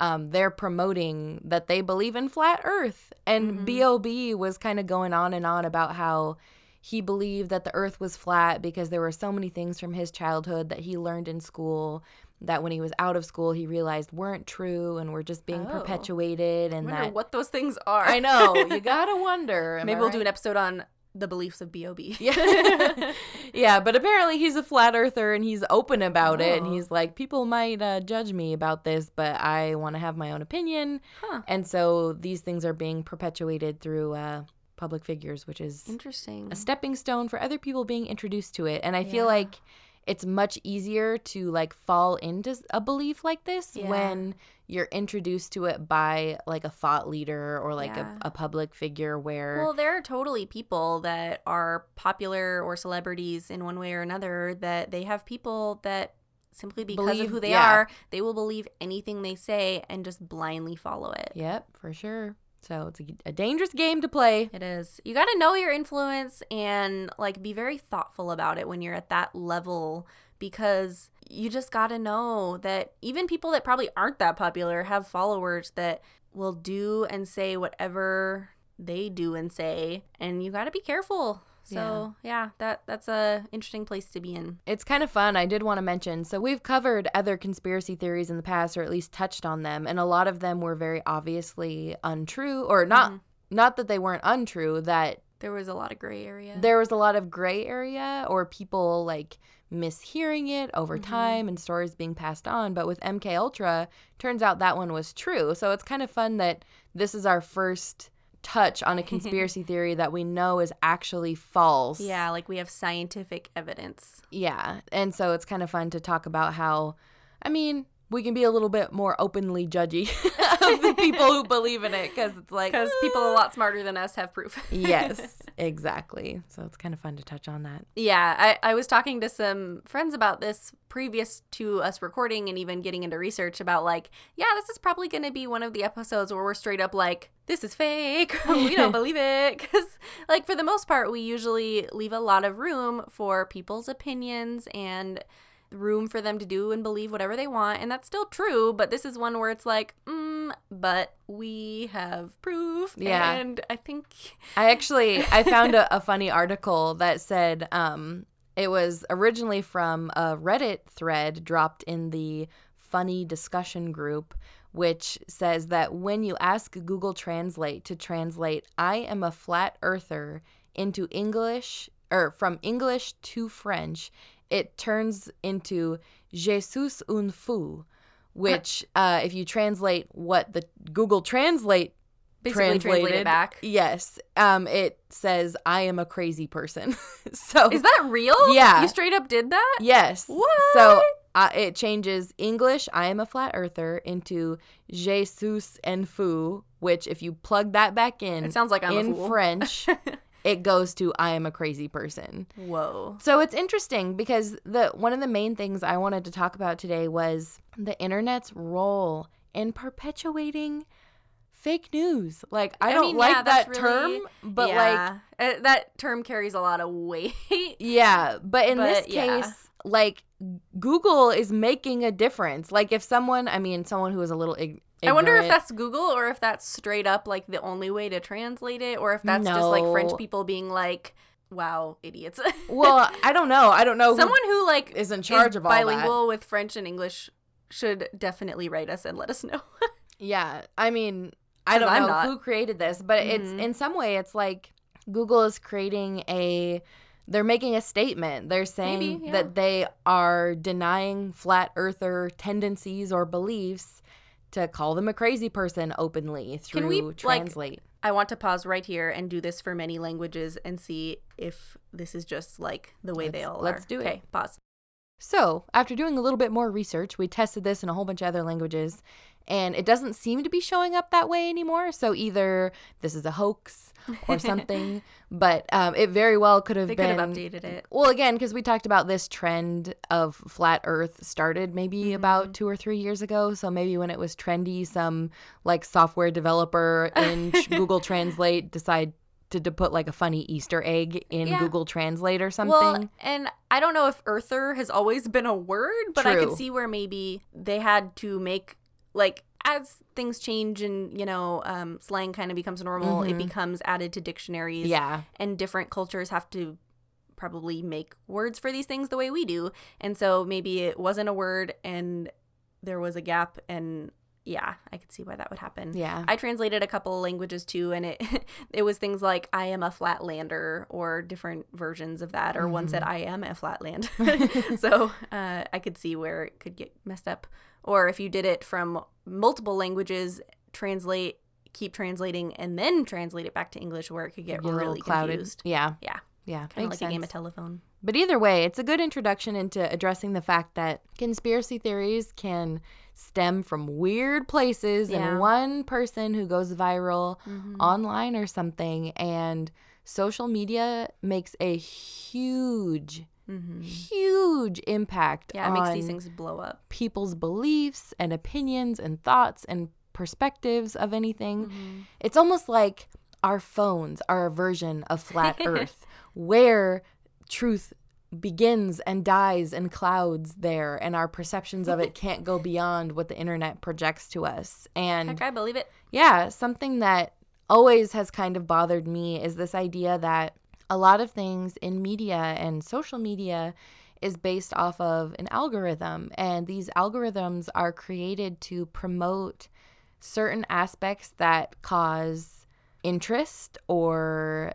[SPEAKER 1] Um, they're promoting that they believe in flat earth. And
[SPEAKER 2] Mhm.
[SPEAKER 1] B.O.B. was kind of going on and on about how he believed that the earth was flat because there were so many things from his childhood that he learned in school that when he was out of school he realized weren't true and were just being
[SPEAKER 2] Oh.
[SPEAKER 1] perpetuated and that
[SPEAKER 2] what those things are.
[SPEAKER 1] I know you gotta wonder I
[SPEAKER 2] Maybe we'll do an episode on the beliefs of B.O.B.
[SPEAKER 1] yeah yeah but apparently he's a flat earther and he's open about it and
[SPEAKER 2] Oh.
[SPEAKER 1] he's like people might uh, judge me about this but I want to have my own opinion
[SPEAKER 2] Huh.
[SPEAKER 1] and so these things are being perpetuated through uh, public figures which is
[SPEAKER 2] Interesting.
[SPEAKER 1] a stepping stone for other people being introduced to it and i feel like it's much easier to like fall into a belief like this
[SPEAKER 2] Yeah.
[SPEAKER 1] when you're introduced to it by like a thought leader or like
[SPEAKER 2] Yeah.
[SPEAKER 1] a, a public figure where
[SPEAKER 2] Well, there are totally people that are popular or celebrities in one way or another that they have people that simply because
[SPEAKER 1] Believe-
[SPEAKER 2] of who they
[SPEAKER 1] yeah.
[SPEAKER 2] are, they will believe anything they say and just blindly follow it.
[SPEAKER 1] yep for sure so it's a, a dangerous game to play
[SPEAKER 2] It is. You got to know your influence and like be very thoughtful about it when you're at that level because you just got to know that even people that probably aren't that popular have followers that will do and say whatever they do and say, and you got to be careful. So yeah. that that's a interesting place to be in.
[SPEAKER 1] It's kind of fun. I did want to mention. So we've covered other conspiracy theories in the past, or at least touched on them, and a lot of them were very obviously untrue, or not. Mm-hmm. Not that they weren't untrue. That
[SPEAKER 2] There was a lot of gray area.
[SPEAKER 1] there was a lot of gray area, or people like mishearing it over mm-hmm. time, and stories being passed on. But with MK Ultra, turns out that one was true. So it's kind of fun that this is our first touch on a conspiracy theory that we know is actually false.
[SPEAKER 2] yeah, like we have scientific evidence.
[SPEAKER 1] Yeah. And so it's kind of fun to talk about how, I mean, we can be a little bit more openly judgy of the people who believe in it because it's like,
[SPEAKER 2] Because people a uh. lot smarter than us have proof.
[SPEAKER 1] yes, exactly. So it's kind of fun to touch on that.
[SPEAKER 2] Yeah, I, I was talking to some friends about this previous to us recording and even getting into research about like, yeah, this is probably going to be one of the episodes where we're straight up like, this is fake. we don't believe it. Because, like, for the most part, we usually leave a lot of room for people's opinions and room for them to do and believe whatever they want. And that's still true. But this is one where it's like, mm, but we have proof.
[SPEAKER 1] Yeah.
[SPEAKER 2] And I think.
[SPEAKER 1] I actually I found a, a funny article that said um it was originally from a Reddit thread dropped in the funny discussion group which says that when you ask Google Translate to translate I am a flat earther into English or from English to French it turns into Jesus un fou which uh, if you translate what the Google Translate
[SPEAKER 2] Basically, translate it back.
[SPEAKER 1] Yes. Um, it says I am a crazy person. so
[SPEAKER 2] Is that real?
[SPEAKER 1] Yeah.
[SPEAKER 2] You straight up did that?
[SPEAKER 1] yes.
[SPEAKER 2] What?
[SPEAKER 1] So uh, it changes English I am a flat earther into Jesus en fou, which if you plug that back in
[SPEAKER 2] It sounds like I'm
[SPEAKER 1] in. French, it goes to I am a crazy person.
[SPEAKER 2] Whoa.
[SPEAKER 1] So it's interesting because the one of the main things I wanted to talk about today was the internet's role in perpetuating fake news. Like I,
[SPEAKER 2] I
[SPEAKER 1] don't
[SPEAKER 2] mean,
[SPEAKER 1] like
[SPEAKER 2] yeah,
[SPEAKER 1] that term,
[SPEAKER 2] really-
[SPEAKER 1] but like
[SPEAKER 2] yeah. Uh, that term carries a lot of weight.
[SPEAKER 1] yeah, but in this
[SPEAKER 2] But, yeah.
[SPEAKER 1] case, like Google is making a difference. Like if someone, I mean, someone who is a little ig-
[SPEAKER 2] I wonder if that's Google or if that's straight up like the only way to translate it, or if that's just like French people being like, "Wow, idiots."
[SPEAKER 1] Well, I don't know. I don't know.
[SPEAKER 2] someone who like
[SPEAKER 1] is in charge of all that.
[SPEAKER 2] bilingual with French and English should definitely write us and let us know.
[SPEAKER 1] Yeah, I mean, I don't
[SPEAKER 2] I'm
[SPEAKER 1] know
[SPEAKER 2] not.
[SPEAKER 1] who created this, but it's
[SPEAKER 2] Mhm.
[SPEAKER 1] in some way it's like Google is creating a they're making a statement. They're saying
[SPEAKER 2] Maybe, yeah.
[SPEAKER 1] that they are denying flat earther tendencies or beliefs to call them a crazy person openly through
[SPEAKER 2] Can we, like,
[SPEAKER 1] translate.
[SPEAKER 2] I want to pause right here and do this for many languages and see if this is just like the way they
[SPEAKER 1] Let's-
[SPEAKER 2] all
[SPEAKER 1] let's
[SPEAKER 2] are.
[SPEAKER 1] do it.
[SPEAKER 2] Okay, pause.
[SPEAKER 1] So, after doing a little bit more research, we tested this in a whole bunch of other languages, and it doesn't seem to be showing up that way anymore. So, either this is a hoax or something, but um, it very well could have
[SPEAKER 2] They could
[SPEAKER 1] been.
[SPEAKER 2] have updated it.
[SPEAKER 1] Well, again, because we talked about this trend of flat Earth started maybe
[SPEAKER 2] Mm-hmm.
[SPEAKER 1] about two or three years ago. So maybe when it was trendy, some like software developer in Google Translate decide to, to put like a funny Easter egg in
[SPEAKER 2] Yeah.
[SPEAKER 1] Google Translate or something.
[SPEAKER 2] Well, and I don't know if earther has always been a word, but I
[SPEAKER 1] True.
[SPEAKER 2] could see where maybe they had to make like as things change and you know um, slang kind of becomes normal, it
[SPEAKER 1] Mhm.
[SPEAKER 2] becomes added to dictionaries.
[SPEAKER 1] yeah.
[SPEAKER 2] and different cultures have to probably make words for these things the way we do, and so maybe it wasn't a word and there was a gap, and yeah, I could see why that would happen.
[SPEAKER 1] Yeah.
[SPEAKER 2] I translated a couple of languages too, and it it was things like "I am a flatlander" or different versions of that, or one said
[SPEAKER 1] Mm-hmm.
[SPEAKER 2] "I am a flatland." so uh, I could see where it could get messed up. Or if you did it from multiple languages, translate, keep translating, and then translate it back to English, where it could get really
[SPEAKER 1] clouded.
[SPEAKER 2] confused.
[SPEAKER 1] Yeah.
[SPEAKER 2] Yeah,
[SPEAKER 1] Yeah.
[SPEAKER 2] kind of like a game of telephone.
[SPEAKER 1] But either way, it's a good introduction into addressing the fact that conspiracy theories can stem from weird places
[SPEAKER 2] Yeah.
[SPEAKER 1] and one person who goes viral
[SPEAKER 2] Mm-hmm.
[SPEAKER 1] online or something. And social media makes a huge, huge impact
[SPEAKER 2] Mm-hmm. Yeah, it
[SPEAKER 1] on
[SPEAKER 2] makes these things blow up.
[SPEAKER 1] people's beliefs and opinions and thoughts and perspectives of anything.
[SPEAKER 2] Mm-hmm.
[SPEAKER 1] It's almost like our phones are a version of flat earth where truth begins and dies in clouds there and our perceptions of it can't go beyond what the internet projects to us. And
[SPEAKER 2] Heck, I believe it.
[SPEAKER 1] yeah, something that always has kind of bothered me is this idea that a lot of things in media and social media is based off of an algorithm. And these algorithms are created to promote certain aspects that cause interest or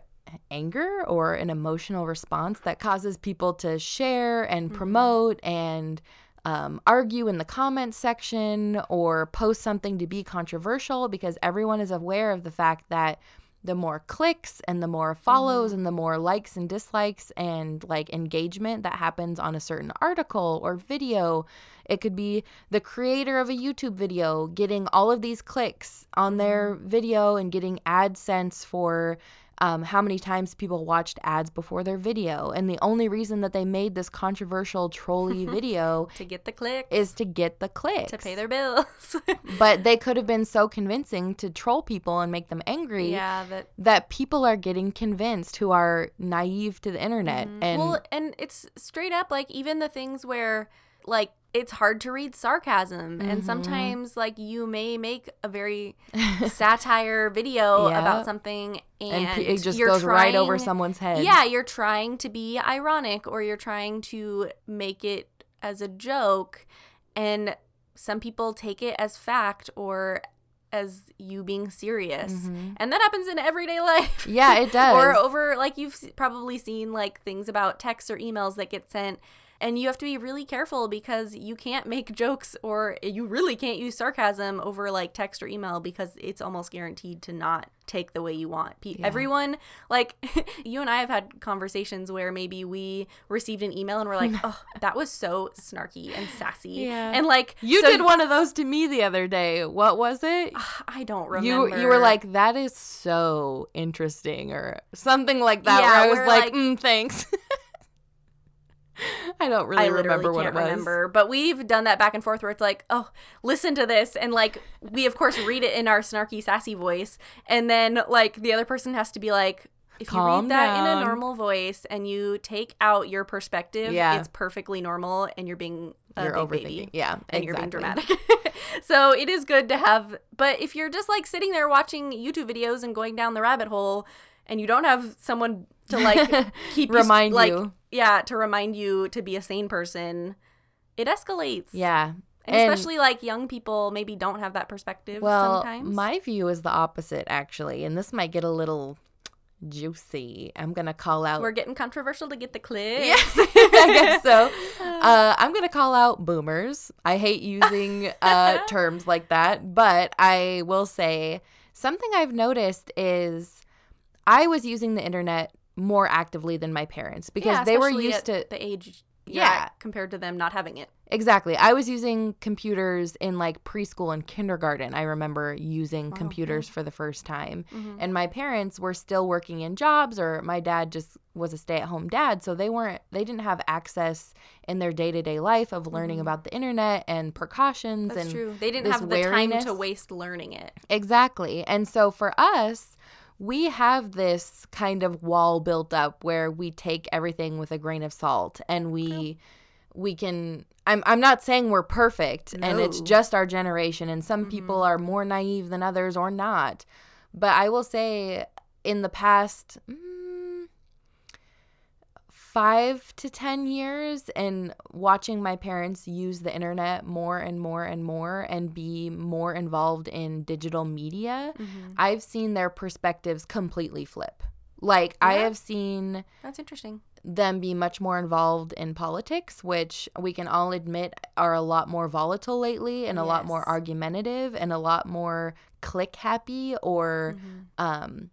[SPEAKER 1] anger or an emotional response that causes people to share and
[SPEAKER 2] Mm-hmm.
[SPEAKER 1] promote and um, argue in the comments section or post something to be controversial because everyone is aware of the fact that the more clicks and the more follows
[SPEAKER 2] Mm-hmm.
[SPEAKER 1] and the more likes and dislikes and like engagement that happens on a certain article or video it could be the creator of a YouTube video getting all of these clicks on their
[SPEAKER 2] Mm-hmm.
[SPEAKER 1] video and getting AdSense for um, how many times people watched ads before their video. And the only reason that they made this controversial trolly video
[SPEAKER 2] To get the click,
[SPEAKER 1] is to get the clicks.
[SPEAKER 2] to pay their bills.
[SPEAKER 1] but they could have been so convincing to troll people and make them angry
[SPEAKER 2] yeah, that
[SPEAKER 1] that people are getting convinced who are naive to the internet.
[SPEAKER 2] Mm-hmm. well, and it's straight up like even the things where like it's hard to read sarcasm and
[SPEAKER 1] Mm-hmm.
[SPEAKER 2] sometimes like you may make a very satire video
[SPEAKER 1] Yeah.
[SPEAKER 2] about something and,
[SPEAKER 1] and it just goes right over someone's head.
[SPEAKER 2] Yeah, you're trying to be ironic or you're trying to make it as a joke and some people take it as fact or as you being serious. And that happens in everyday life.
[SPEAKER 1] Mm-hmm. Yeah, it does.
[SPEAKER 2] or over like you've probably seen like things about texts or emails that get sent and you have to be really careful because you can't make jokes or you really can't use sarcasm over like text or email because it's almost guaranteed to not take the way you want. Pe- Everyone like you and I have had conversations where maybe we received an email and we're like, "Oh, that was so snarky and sassy."
[SPEAKER 1] Yeah.
[SPEAKER 2] And like
[SPEAKER 1] You
[SPEAKER 2] so-
[SPEAKER 1] did one of those to me the other day. What was it?
[SPEAKER 2] I don't remember.
[SPEAKER 1] you were like that is so interesting or something like that.
[SPEAKER 2] Yeah,
[SPEAKER 1] where I was like,
[SPEAKER 2] like-
[SPEAKER 1] mm, thanks. I don't really
[SPEAKER 2] I literally
[SPEAKER 1] remember what it was.
[SPEAKER 2] remember, but we've done that back and forth where it's like, oh, listen to this, and like we of course read it in our snarky, sassy voice, and then like the other person has to be like, if you read that in a normal voice and you take out your perspective,
[SPEAKER 1] Yeah.
[SPEAKER 2] it's perfectly normal, and you're being a
[SPEAKER 1] You're
[SPEAKER 2] big
[SPEAKER 1] overthinking.
[SPEAKER 2] baby.
[SPEAKER 1] Yeah,
[SPEAKER 2] And you're being dramatic. so it is good to have, but if you're just like sitting there watching YouTube videos and going down the rabbit hole, and you don't have someone to like keep you
[SPEAKER 1] Remind
[SPEAKER 2] like,
[SPEAKER 1] you.
[SPEAKER 2] Yeah, to remind you to be a sane person, it escalates.
[SPEAKER 1] Yeah.
[SPEAKER 2] And especially like young people maybe don't have that perspective
[SPEAKER 1] well,
[SPEAKER 2] sometimes.
[SPEAKER 1] my view is the opposite actually, and this might get a little juicy. I'm gonna call out.
[SPEAKER 2] We're getting controversial to get the clip.
[SPEAKER 1] Yes, I guess so. Uh, I'm gonna call out boomers. I hate using uh, terms like that, but I will say something I've noticed is I was using the internet more actively than my parents because
[SPEAKER 2] Yeah,
[SPEAKER 1] they were used to
[SPEAKER 2] the age
[SPEAKER 1] Yeah.
[SPEAKER 2] compared to them not having it.
[SPEAKER 1] Exactly. I was using computers in like preschool and kindergarten. I remember using
[SPEAKER 2] Oh,
[SPEAKER 1] computers for the first time.
[SPEAKER 2] Mm-hmm.
[SPEAKER 1] And my parents were still working in jobs or my dad just was a stay-at-home dad, so they weren't they didn't have access in their day-to-day life of learning about the internet and precautions
[SPEAKER 2] Mm-hmm. That's
[SPEAKER 1] and
[SPEAKER 2] true. They didn't have the time to waste learning it.
[SPEAKER 1] Exactly. And so for us, we have this kind of wall built up where we take everything with a grain of salt and we we can I'm I'm not saying we're perfect and it's just our generation and some people are more naive than others or not. But I will say in the past mm, 5 to 10 years and watching my parents use the internet more and more and more and be more involved in digital media,
[SPEAKER 2] Mm-hmm.
[SPEAKER 1] I've seen their perspectives completely flip. Like I have seen
[SPEAKER 2] That's interesting.
[SPEAKER 1] them be much more involved in politics, which we can all admit are a lot more volatile lately and a lot more argumentative and a lot more click happy or
[SPEAKER 2] Mm-hmm.
[SPEAKER 1] um,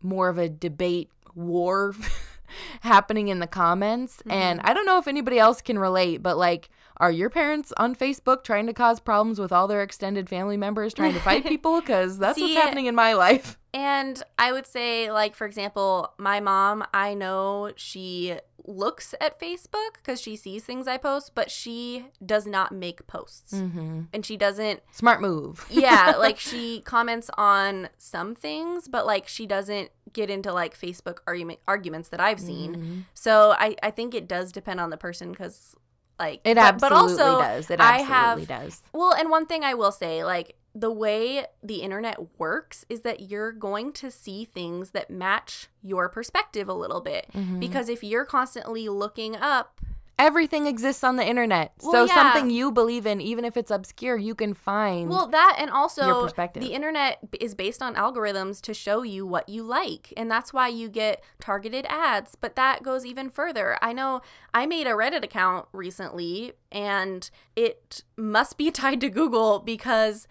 [SPEAKER 1] more of a debate war happening in the comments. And
[SPEAKER 2] Mm-hmm.
[SPEAKER 1] I don't know if anybody else can relate, but like, are your parents on Facebook trying to cause problems with all their extended family members trying to fight people? Because that's what's happening in my life.
[SPEAKER 2] And I would say, like, for example, my mom, I know she looks at Facebook because she sees things I post, but she does not make posts.
[SPEAKER 1] Mm-hmm.
[SPEAKER 2] And she doesn't,
[SPEAKER 1] Smart move.
[SPEAKER 2] yeah, like, she comments on some things, but, like, she doesn't get into, like, Facebook argument, arguments that I've seen.
[SPEAKER 1] Mm-hmm.
[SPEAKER 2] So I, I think it does depend on the person because, like,
[SPEAKER 1] It
[SPEAKER 2] but-
[SPEAKER 1] absolutely
[SPEAKER 2] but also,
[SPEAKER 1] does. It
[SPEAKER 2] I
[SPEAKER 1] absolutely
[SPEAKER 2] have,
[SPEAKER 1] does.
[SPEAKER 2] well, and one thing I will say, like, the way the internet works is that you're going to see things that match your perspective a little bit.
[SPEAKER 1] Mm-hmm.
[SPEAKER 2] Because if you're constantly looking up
[SPEAKER 1] Everything exists on the internet.
[SPEAKER 2] Well,
[SPEAKER 1] so
[SPEAKER 2] yeah.
[SPEAKER 1] something you believe in, even if it's obscure, you can find.
[SPEAKER 2] Well, that and
[SPEAKER 1] Your
[SPEAKER 2] also
[SPEAKER 1] perspective.
[SPEAKER 2] the internet is based on algorithms to show you what you like. And that's why you get targeted ads. But that goes even further. I know I made a Reddit account recently and it must be tied to Google because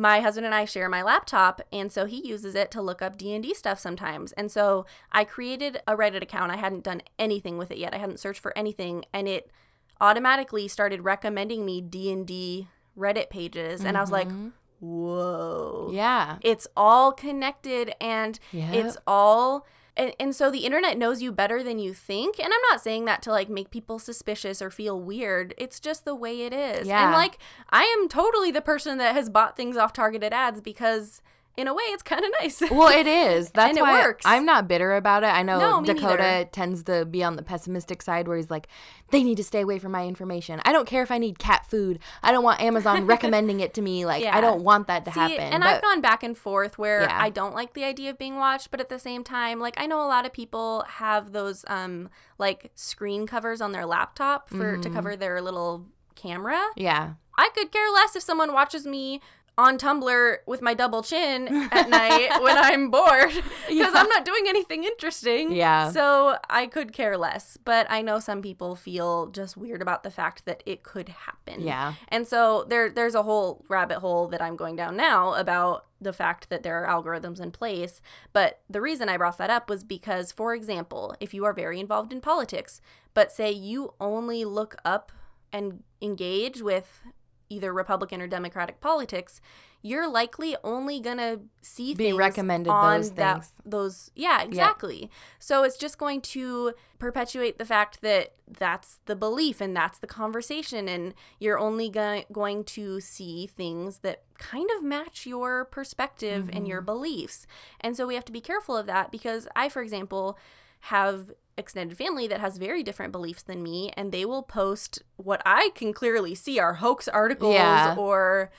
[SPEAKER 2] my husband and I share my laptop and so he uses it to look up D&D stuff sometimes. And so I created a Reddit account. I hadn't done anything with it yet. I hadn't searched for anything and it automatically started recommending me D&D Reddit pages and I was like, mm-hmm. "Whoa."
[SPEAKER 1] yeah.
[SPEAKER 2] It's all connected and
[SPEAKER 1] Yep.
[SPEAKER 2] it's all and, and so the internet knows you better than you think and i'm not saying that to like make people suspicious or feel weird it's just the way it is
[SPEAKER 1] Yeah.
[SPEAKER 2] and like i am totally the person that has bought things off targeted ads because in a way it's kind of nice
[SPEAKER 1] Well, it is. That's
[SPEAKER 2] And it
[SPEAKER 1] why
[SPEAKER 2] works.
[SPEAKER 1] I'm not bitter about it. I know
[SPEAKER 2] No,
[SPEAKER 1] Dakota
[SPEAKER 2] neither.
[SPEAKER 1] tends to be on the pessimistic side where he's like, they need to stay away from my information. I don't care if I need cat food. I don't want Amazon recommending it to me. Like,
[SPEAKER 2] Yeah.
[SPEAKER 1] I don't want that to
[SPEAKER 2] See,
[SPEAKER 1] happen.
[SPEAKER 2] and
[SPEAKER 1] but
[SPEAKER 2] I've gone back and forth where
[SPEAKER 1] Yeah.
[SPEAKER 2] I don't like the idea of being watched, but at the same time, like I know a lot of people have those um like screen covers on their laptop for
[SPEAKER 1] Mm-hmm.
[SPEAKER 2] to cover their little camera.
[SPEAKER 1] yeah.
[SPEAKER 2] I could care less if someone watches me on Tumblr with my double chin at night when I'm bored because
[SPEAKER 1] Yeah.
[SPEAKER 2] I'm not doing anything interesting.
[SPEAKER 1] Yeah.
[SPEAKER 2] So I could care less, but I know some people feel just weird about the fact that it could happen.
[SPEAKER 1] Yeah.
[SPEAKER 2] And so there there's a whole rabbit hole that I'm going down now about the fact that there are algorithms in place. But the reason I brought that up was because, for example, if you are very involved in politics, but say you only look up and engage with either Republican or Democratic politics, you're likely only gonna see
[SPEAKER 1] Be
[SPEAKER 2] things
[SPEAKER 1] recommended
[SPEAKER 2] on
[SPEAKER 1] those
[SPEAKER 2] that
[SPEAKER 1] things.
[SPEAKER 2] those yeah exactly. So it's just going to perpetuate the fact that that's the belief and that's the conversation, and you're only go- going to see things that kind of match your perspective and
[SPEAKER 1] Mm-hmm.
[SPEAKER 2] your beliefs. And so we have to be careful of that because I, for example, have extended family that has very different beliefs than me and they will post what I can clearly see are hoax articles
[SPEAKER 1] Yeah.
[SPEAKER 2] or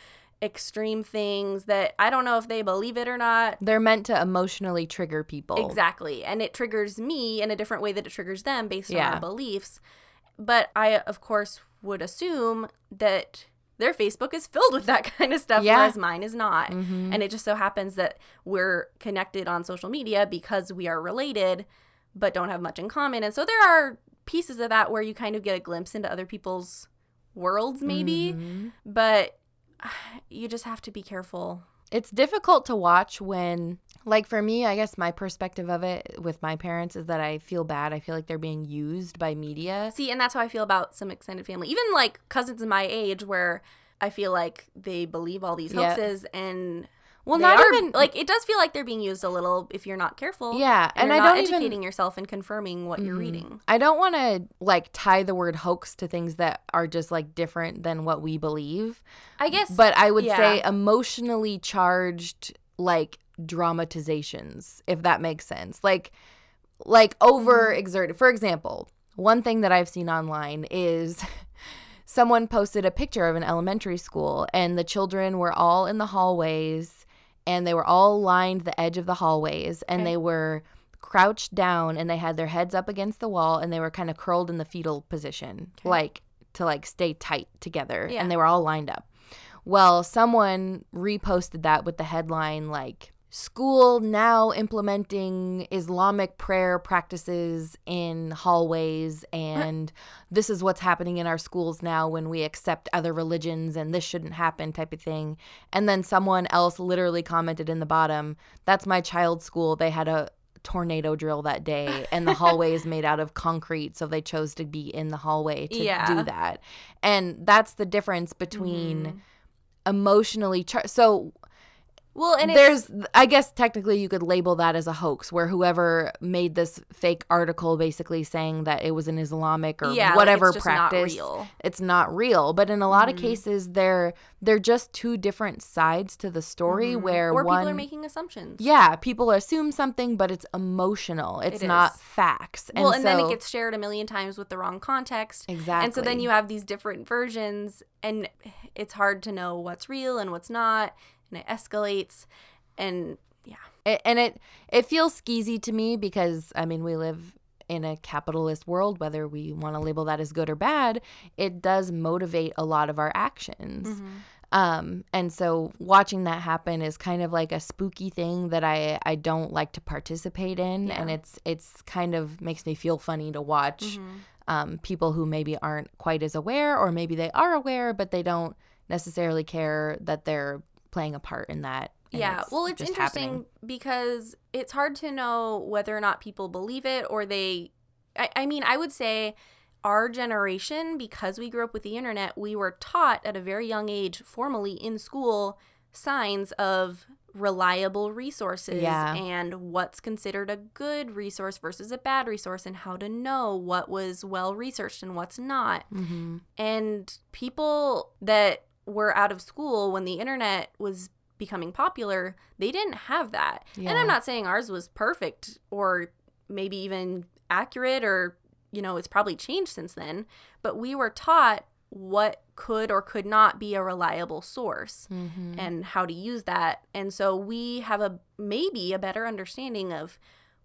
[SPEAKER 2] extreme things that I don't know if they believe it or not.
[SPEAKER 1] They're meant to emotionally trigger people.
[SPEAKER 2] Exactly. And it triggers me in a different way that it triggers them based on
[SPEAKER 1] Yeah.
[SPEAKER 2] our beliefs. But I, of course, would assume that their Facebook is filled with that kind of stuff,
[SPEAKER 1] Yeah.
[SPEAKER 2] whereas mine is not.
[SPEAKER 1] Mhm.
[SPEAKER 2] And it just so happens that we're connected on social media because we are related, but don't have much in common. And so there are pieces of that where you kind of get a glimpse into other people's worlds, maybe.
[SPEAKER 1] Mhm.
[SPEAKER 2] But you just have to be careful.
[SPEAKER 1] It's difficult to watch when, like, for me, I guess my perspective of it with my parents is that I feel bad. I feel like they're being used by media.
[SPEAKER 2] See, and that's how I feel about some extended family. Even like cousins in my age where I feel like they believe all these hoaxes and
[SPEAKER 1] Well,
[SPEAKER 2] they
[SPEAKER 1] not
[SPEAKER 2] are-
[SPEAKER 1] even
[SPEAKER 2] like it does feel like they're being used a little if you're not careful.
[SPEAKER 1] Yeah,
[SPEAKER 2] And,
[SPEAKER 1] and, I
[SPEAKER 2] not
[SPEAKER 1] don't
[SPEAKER 2] educating
[SPEAKER 1] even.
[SPEAKER 2] yourself and confirming what you're
[SPEAKER 1] Mhm.
[SPEAKER 2] reading.
[SPEAKER 1] I don't want to like tie the word hoax to things that are just like different than what we believe.
[SPEAKER 2] I guess
[SPEAKER 1] But I would
[SPEAKER 2] yeah.
[SPEAKER 1] say emotionally charged like dramatizations, if that makes sense. Like like over
[SPEAKER 2] Mm-hmm.
[SPEAKER 1] exerted. For example, one thing that I've seen online is someone posted a picture of an elementary school and the children were all in the hallways and they were all lined the edge of the hallways and
[SPEAKER 2] Okay.
[SPEAKER 1] they were crouched down and they had their heads up against the wall and they were kind of curled in the fetal position
[SPEAKER 2] Okay.
[SPEAKER 1] like to like stay tight together
[SPEAKER 2] Yeah.
[SPEAKER 1] and they were all lined up well someone reposted that with the headline like school now implementing islamic prayer practices in hallways and this is what's happening in our schools now when we accept other religions and this shouldn't happen type of thing and then someone else literally commented in the bottom that's my child's school they had a tornado drill that day and the hallway is made out of concrete so they chose to be in the hallway to
[SPEAKER 2] Yeah.
[SPEAKER 1] do that and that's the difference between
[SPEAKER 2] Mhm.
[SPEAKER 1] emotionally char- so
[SPEAKER 2] Well, and
[SPEAKER 1] there's i guess technically you could label that as a hoax where whoever made this fake article basically saying that it was an islamic or
[SPEAKER 2] yeah, like,
[SPEAKER 1] whatever
[SPEAKER 2] it's just not
[SPEAKER 1] practice
[SPEAKER 2] real.
[SPEAKER 1] it's not real but in a lot of
[SPEAKER 2] Mhm.
[SPEAKER 1] cases they're they're just two different sides to the story
[SPEAKER 2] Mhm.
[SPEAKER 1] where
[SPEAKER 2] or
[SPEAKER 1] one
[SPEAKER 2] people are making assumptions.
[SPEAKER 1] yeah people assume something but it's emotional it's
[SPEAKER 2] It
[SPEAKER 1] not facts
[SPEAKER 2] Well, and, then it gets shared a million times with the wrong context.
[SPEAKER 1] exactly
[SPEAKER 2] And so then you have these different versions, and it's hard to know what's real and what's not. And it escalates and yeah.
[SPEAKER 1] It, and it it feels skeezy to me because I mean we live in a capitalist world, whether we want to label that as good or bad, it does motivate a lot of our actions.
[SPEAKER 2] Mm-hmm.
[SPEAKER 1] Um, and so watching that happen is kind of like a spooky thing that I I don't like to participate in,
[SPEAKER 2] Yeah.
[SPEAKER 1] and it's it's kind of makes me feel funny to watch
[SPEAKER 2] Mm-hmm.
[SPEAKER 1] um, people who maybe aren't quite as aware, or maybe they are aware but they don't necessarily care that they're playing a part in that.
[SPEAKER 2] Yeah, well, it's interesting
[SPEAKER 1] happening.
[SPEAKER 2] because it's hard to know whether or not people believe it or they. I, I mean, I would say our generation, because we grew up with the internet, we were taught at a very young age, formally in school, signs of reliable resources
[SPEAKER 1] Yeah.
[SPEAKER 2] and what's considered a good resource versus a bad resource and how to know what was well researched and what's not.
[SPEAKER 1] hmm
[SPEAKER 2] And people that were out of school when the internet was becoming popular, they didn't have that. And I'm not saying ours was perfect or maybe even accurate or, you know, it's probably changed since then, but we were taught what could or could not be a reliable source
[SPEAKER 1] hmm
[SPEAKER 2] and how to use that. And so we have a maybe a better understanding of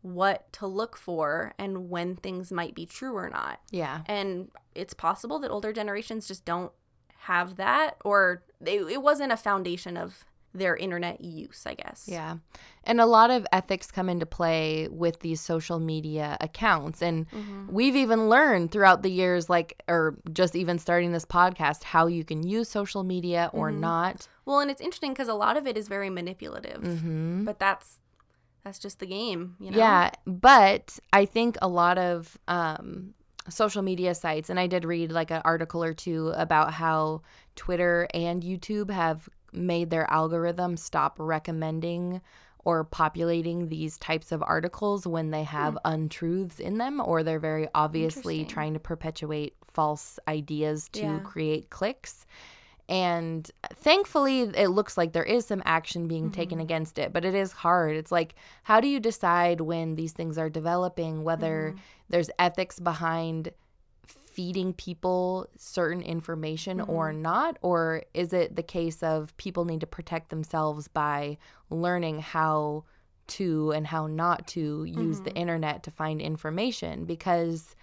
[SPEAKER 2] what to look for and when things might be true or not.
[SPEAKER 1] Yeah.
[SPEAKER 2] And it's possible that older generations just don't have that or they, it wasn't a foundation of their internet use, I guess.
[SPEAKER 1] Yeah. And a lot of ethics come into play with these social media accounts. And
[SPEAKER 2] Mm-hmm.
[SPEAKER 1] we've even learned throughout the years, like, or just even starting this podcast, how you can use social media or
[SPEAKER 2] Mm-hmm.
[SPEAKER 1] not.
[SPEAKER 2] Well, and it's interesting because a lot of it is very manipulative,
[SPEAKER 1] hmm
[SPEAKER 2] but that's that's just the game, you know.
[SPEAKER 1] Yeah. But I think a lot of um, social media sites, and I did read like an article or two about how Twitter and YouTube have made their algorithm stop recommending or populating these types of articles when they have hmm. untruths in them or they're very obviously trying to perpetuate false ideas to
[SPEAKER 2] Yeah.
[SPEAKER 1] create clicks. And thankfully, it looks like there is some action being taken mm-hmm. against it, but it is hard. It's like, how do you decide when these things are developing, whether mm-hmm. there's ethics behind feeding people certain information or mm-hmm. not? Or is it the case of people need to protect themselves by learning how to and how not to use the internet to find information? Because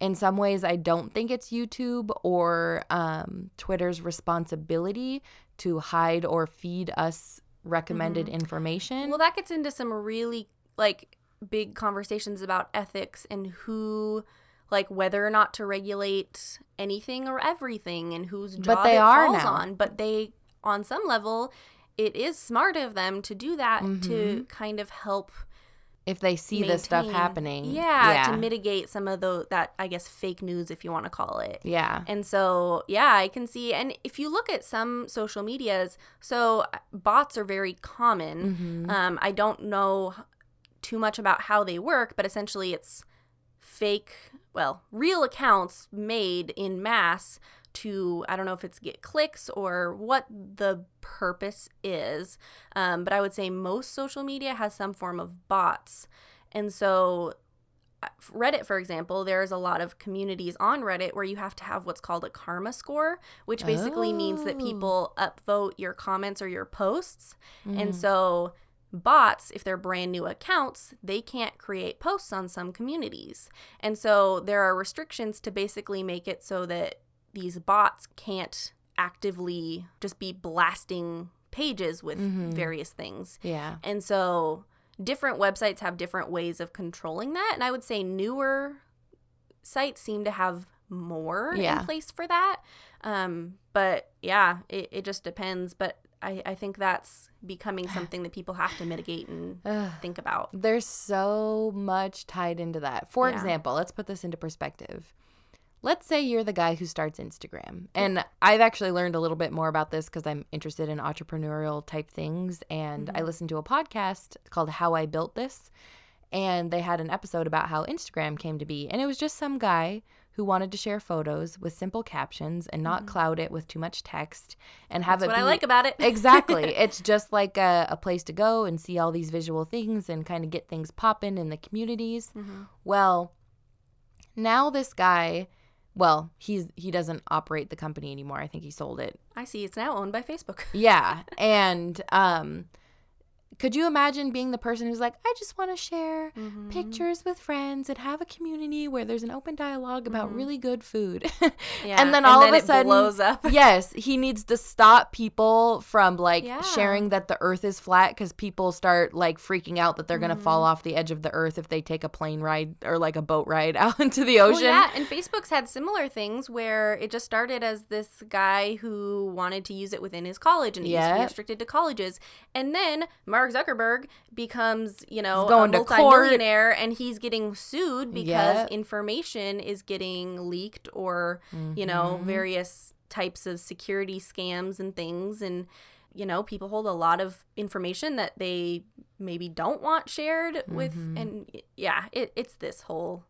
[SPEAKER 1] in some ways i don't think it's youtube or um, twitter's responsibility to hide or feed us recommended information
[SPEAKER 2] Well, that gets into some really like big conversations about ethics and who like whether or not to regulate anything or everything and whose job
[SPEAKER 1] But they
[SPEAKER 2] it
[SPEAKER 1] are
[SPEAKER 2] falls
[SPEAKER 1] now.
[SPEAKER 2] on. But they on some level it is smart of them to do that
[SPEAKER 1] Mm-hmm.
[SPEAKER 2] to kind of help
[SPEAKER 1] if they see this stuff happening
[SPEAKER 2] Yeah,
[SPEAKER 1] yeah
[SPEAKER 2] to mitigate some of the that I guess fake news if you want to call it.
[SPEAKER 1] yeah
[SPEAKER 2] And so, yeah, I can see. And if you look at some social medias, so uh, bots are very common.
[SPEAKER 1] Mm-hmm.
[SPEAKER 2] Um, I don't know too much about how they work, but essentially it's fake, well, real accounts made in mass to, I don't know if it's get clicks or what the purpose is. Um, but I would say most social media has some form of bots. And so uh, Reddit, for example, there's a lot of communities on Reddit where you have to have what's called a karma score, which basically means that
[SPEAKER 1] Oh.
[SPEAKER 2] people upvote your comments or your posts.
[SPEAKER 1] Mm.
[SPEAKER 2] And so bots, if they're brand new accounts, they can't create posts on some communities. And so there are restrictions to basically make it so that these bots can't actively just be blasting pages with
[SPEAKER 1] Mhm.
[SPEAKER 2] various things.
[SPEAKER 1] yeah
[SPEAKER 2] And so different websites have different ways of controlling that. And I would say newer sites seem to have more
[SPEAKER 1] Yeah.
[SPEAKER 2] in place for that. Um, but yeah, it, it just depends. But I, I think that's becoming something that people have to mitigate and think about.
[SPEAKER 1] There's so much tied into that. For
[SPEAKER 2] Yeah.
[SPEAKER 1] example, let's put this into perspective. Let's say you're the guy who starts Instagram. And I've actually learned a little bit more about this because I'm interested in entrepreneurial type things. And I listened to a podcast called How I Built This. And they had an episode about how Instagram came to be. And it was just some guy who wanted to share photos with simple captions and not cloud it with too much text and have
[SPEAKER 2] That's
[SPEAKER 1] it
[SPEAKER 2] what I like about it.
[SPEAKER 1] exactly. It's just like a, a place to go and see all these visual things and kind of get things popping in the communities.
[SPEAKER 2] Mm-hmm.
[SPEAKER 1] Well, now this guy well, he's he doesn't operate the company anymore. I think he sold it.
[SPEAKER 2] I see it's now owned by Facebook.
[SPEAKER 1] Yeah, and um could you imagine being the person who's like, I just want to share
[SPEAKER 2] Mm-hmm.
[SPEAKER 1] pictures with friends and have a community where there's an open dialogue about really good food?
[SPEAKER 2] Mm-hmm. Yeah,
[SPEAKER 1] and then all of a sudden,
[SPEAKER 2] blows up.
[SPEAKER 1] yes, he needs to stop people from like
[SPEAKER 2] Yeah.
[SPEAKER 1] sharing that the earth is flat because people start like freaking out that they're going to fall
[SPEAKER 2] Mm-hmm.
[SPEAKER 1] off the edge of the earth if they take a plane ride or like a boat ride out into the ocean.
[SPEAKER 2] Well, yeah, and Facebook's had similar things where it just started as this guy who wanted to use it within his college and it used to be restricted to colleges. And then Mark Zuckerberg becomes, you know,
[SPEAKER 1] He's going
[SPEAKER 2] a multimillionaire and he's getting sued because
[SPEAKER 1] Yep.
[SPEAKER 2] information is getting leaked or, you know,
[SPEAKER 1] Mm-hmm.
[SPEAKER 2] various types of security scams and things and you know, people hold a lot of information that they maybe don't want shared with
[SPEAKER 1] Mm-hmm.
[SPEAKER 2] and yeah, it, it's this whole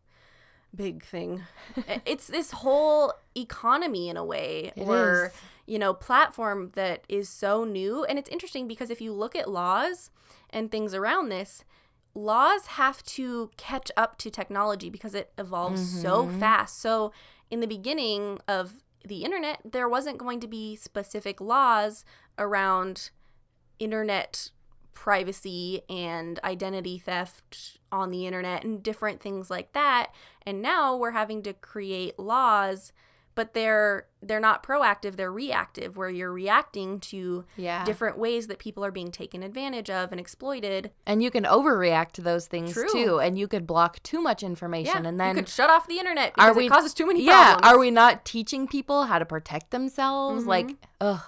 [SPEAKER 2] big thing. it's this whole economy in a way
[SPEAKER 1] It
[SPEAKER 2] or
[SPEAKER 1] is.
[SPEAKER 2] You know, platform that is so new and it's interesting because if you look at laws and things around this, laws have to catch up to technology because it evolves so
[SPEAKER 1] Mm-hmm.
[SPEAKER 2] fast. So in the beginning of the internet, there wasn't going to be specific laws around internet privacy and identity theft on the internet and different things like that. And now we're having to create laws, but they're they're not proactive, they're reactive where you're reacting to
[SPEAKER 1] Yeah.
[SPEAKER 2] different ways that people are being taken advantage of and exploited.
[SPEAKER 1] And you can overreact to those things
[SPEAKER 2] True.
[SPEAKER 1] too. And you could block too much information.
[SPEAKER 2] Yeah,
[SPEAKER 1] and then
[SPEAKER 2] you could shut off the internet
[SPEAKER 1] Are
[SPEAKER 2] because
[SPEAKER 1] we-
[SPEAKER 2] it causes too many
[SPEAKER 1] yeah,
[SPEAKER 2] problems.
[SPEAKER 1] are we not teaching people how to protect themselves? Mm-hmm. Like, ugh.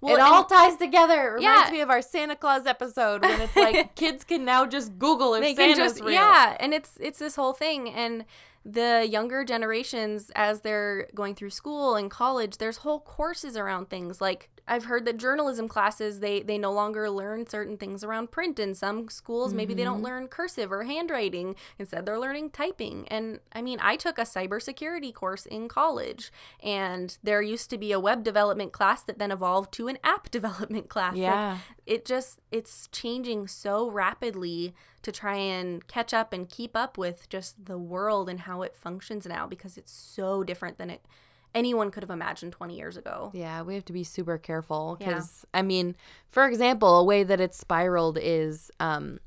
[SPEAKER 2] Well,
[SPEAKER 1] it all ties together. It reminds
[SPEAKER 2] Yeah.
[SPEAKER 1] me of our Santa Claus episode when it's like kids can now just Google if
[SPEAKER 2] they can
[SPEAKER 1] Santa's
[SPEAKER 2] just
[SPEAKER 1] real.
[SPEAKER 2] yeah, and it's it's this whole thing and the younger generations as they're going through school and college there's whole courses around things like i've heard that journalism classes they they no longer learn certain things around print in some schools maybe they
[SPEAKER 1] Mm-hmm.
[SPEAKER 2] don't learn cursive or handwriting instead they're learning typing and i mean i took a cybersecurity course in college and there used to be a web development class that then evolved to an app development class Like,
[SPEAKER 1] Yeah.
[SPEAKER 2] it just it's changing so rapidly to try and catch up and keep up with just the world and how it functions now because it's so different than it anyone could have imagined 20 years ago.
[SPEAKER 1] Yeah, we have to be super careful
[SPEAKER 2] Yeah.
[SPEAKER 1] because I mean, for example, a way that it's spiraled is um,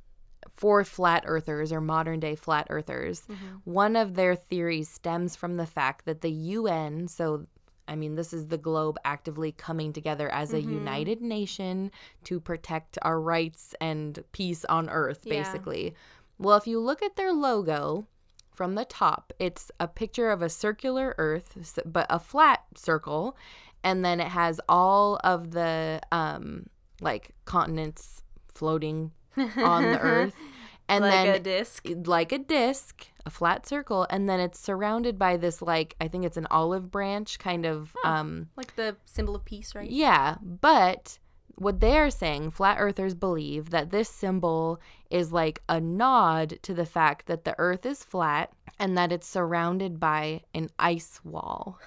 [SPEAKER 1] for flat earthers or modern day flat earthers. One of their theories stems from the fact that the UN, so I mean, this is the globe actively coming together as a united nation to protect our rights and peace on earth,
[SPEAKER 2] Yeah.
[SPEAKER 1] basically. Well, if you look at their logo, from the top, it's a picture of a circular earth, but a flat circle. And then it has all of the um, like continents floating on the earth. And
[SPEAKER 2] like
[SPEAKER 1] then
[SPEAKER 2] a disc.
[SPEAKER 1] like a disc, a flat circle, and then it's surrounded by this like I think it's an olive branch kind of um
[SPEAKER 2] Like the symbol of peace, right?
[SPEAKER 1] yeah, but what they're saying, flat earthers believe that this symbol is like a nod to the fact that the earth is flat and that it's surrounded by an ice wall.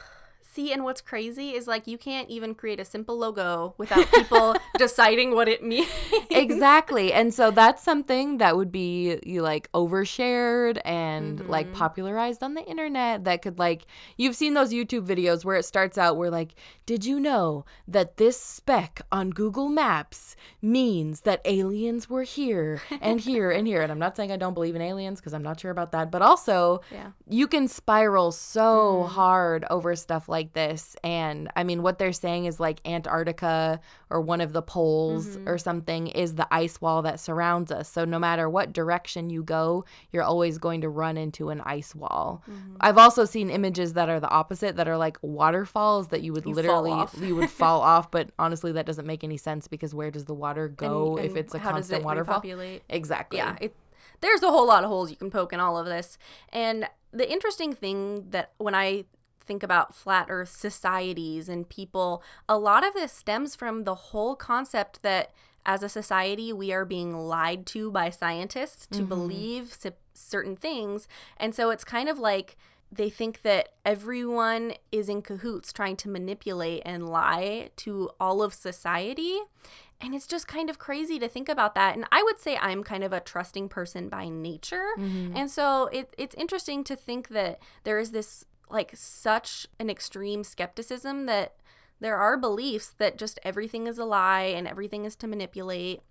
[SPEAKER 2] See, and what's crazy is like you can't even create a simple logo without people deciding what it means.
[SPEAKER 1] exactly. And so that's something that would be you like overshared and mm-hmm. like popularized on the internet that could like you've seen those YouTube videos where it starts out where like did you know that this speck on Google Maps means that aliens were here and here and here and I'm not saying I don't believe in aliens because I'm not sure about that but also
[SPEAKER 2] Yeah.
[SPEAKER 1] you can spiral so mm-hmm. hard over stuff like this and i mean what they're saying is like antarctica or one of the poles mm-hmm. or something is the ice wall that surrounds us. So no matter what direction you go you're always going to run into an ice wall. Mm-hmm. I've also seen images that are the opposite that are like waterfalls that you would
[SPEAKER 2] You
[SPEAKER 1] literally you would fall off but honestly that doesn't make any sense because where does the water go
[SPEAKER 2] And-
[SPEAKER 1] if it's a constant
[SPEAKER 2] it
[SPEAKER 1] waterfall?
[SPEAKER 2] repopulate?
[SPEAKER 1] exactly.
[SPEAKER 2] Yeah it, there's a whole lot of holes you can poke in all of this. And the interesting thing that when i think about flat earth societies and people a lot of this stems from the whole concept that as a society we are being lied to by scientists to mm-hmm. believe c- certain things and so it's kind of like they think that everyone is in cahoots trying to manipulate and lie to all of society and it's just kind of crazy to think about that. And I would say I'm kind of a trusting person by nature. Mm-hmm. And so it, it's interesting to think that there is this like such an extreme skepticism that there are beliefs that just everything is a lie and everything is to manipulate.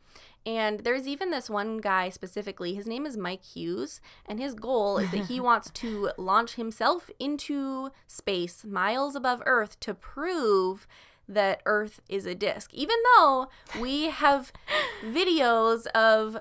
[SPEAKER 2] And there's even this one guy specifically, his name is Mike Hughes, and his goal is that he wants to launch himself into space miles above Earth to prove that Earth is a disk. Even though we have videos of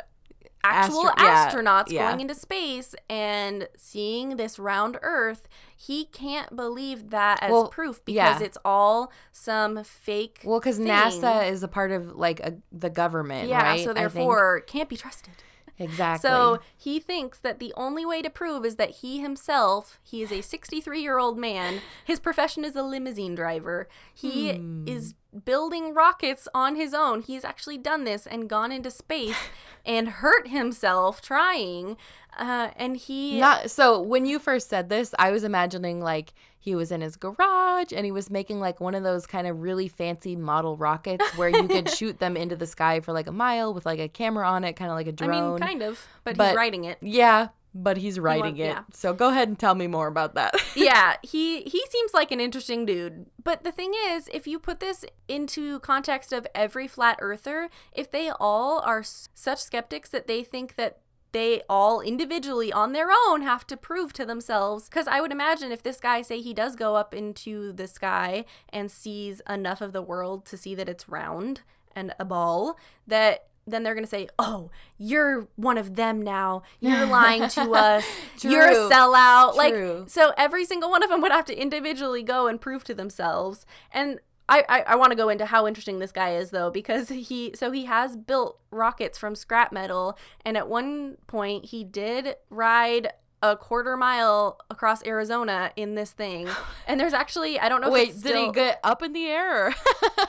[SPEAKER 2] actual
[SPEAKER 1] Astro- yeah,
[SPEAKER 2] astronauts
[SPEAKER 1] yeah.
[SPEAKER 2] going into space and seeing this round Earth, he can't believe that as
[SPEAKER 1] Well,
[SPEAKER 2] proof because
[SPEAKER 1] yeah.
[SPEAKER 2] it's all some fake.
[SPEAKER 1] Well, because. NASA is a part of like a, the government,
[SPEAKER 2] yeah,
[SPEAKER 1] right?
[SPEAKER 2] so therefore can't be trusted.
[SPEAKER 1] exactly.
[SPEAKER 2] So he thinks that the only way to prove is that he himself, he is a 63 year old man. His profession is a limousine driver. He
[SPEAKER 1] Hmm.
[SPEAKER 2] is building rockets on his own. He's actually done this and gone into space and hurt himself trying. Uh, and he.
[SPEAKER 1] Not so when you first said this, I was imagining like he was in his garage and he was making like one of those kind of really fancy model rockets where you could shoot them into the sky for like a mile with like a camera on it, kind of like a drone.
[SPEAKER 2] I mean, kind of, but,
[SPEAKER 1] But-
[SPEAKER 2] he's writing it.
[SPEAKER 1] yeah, but he's writing it.
[SPEAKER 2] yeah.
[SPEAKER 1] So go ahead and tell me more about that.
[SPEAKER 2] yeah, he he seems like an interesting dude. But the thing is, if you put this into context of every flat earther, if they all are s- such skeptics that they think that they all individually on their own have to prove to themselves because i would imagine if this guy say he does go up into the sky and sees enough of the world to see that it's round and a ball that then they're going to say, "Oh, you're one of them now. You're lying to us. You're a sellout."
[SPEAKER 1] True.
[SPEAKER 2] Like so every single one of them would have to individually go and prove to themselves. And I, I, I want to go into how interesting this guy is though, because he so he has built rockets from scrap metal, and at one point he did ride a quarter mile across Arizona in this thing. And there's actually I don't know if
[SPEAKER 1] Wait, did he get up in the air? Or?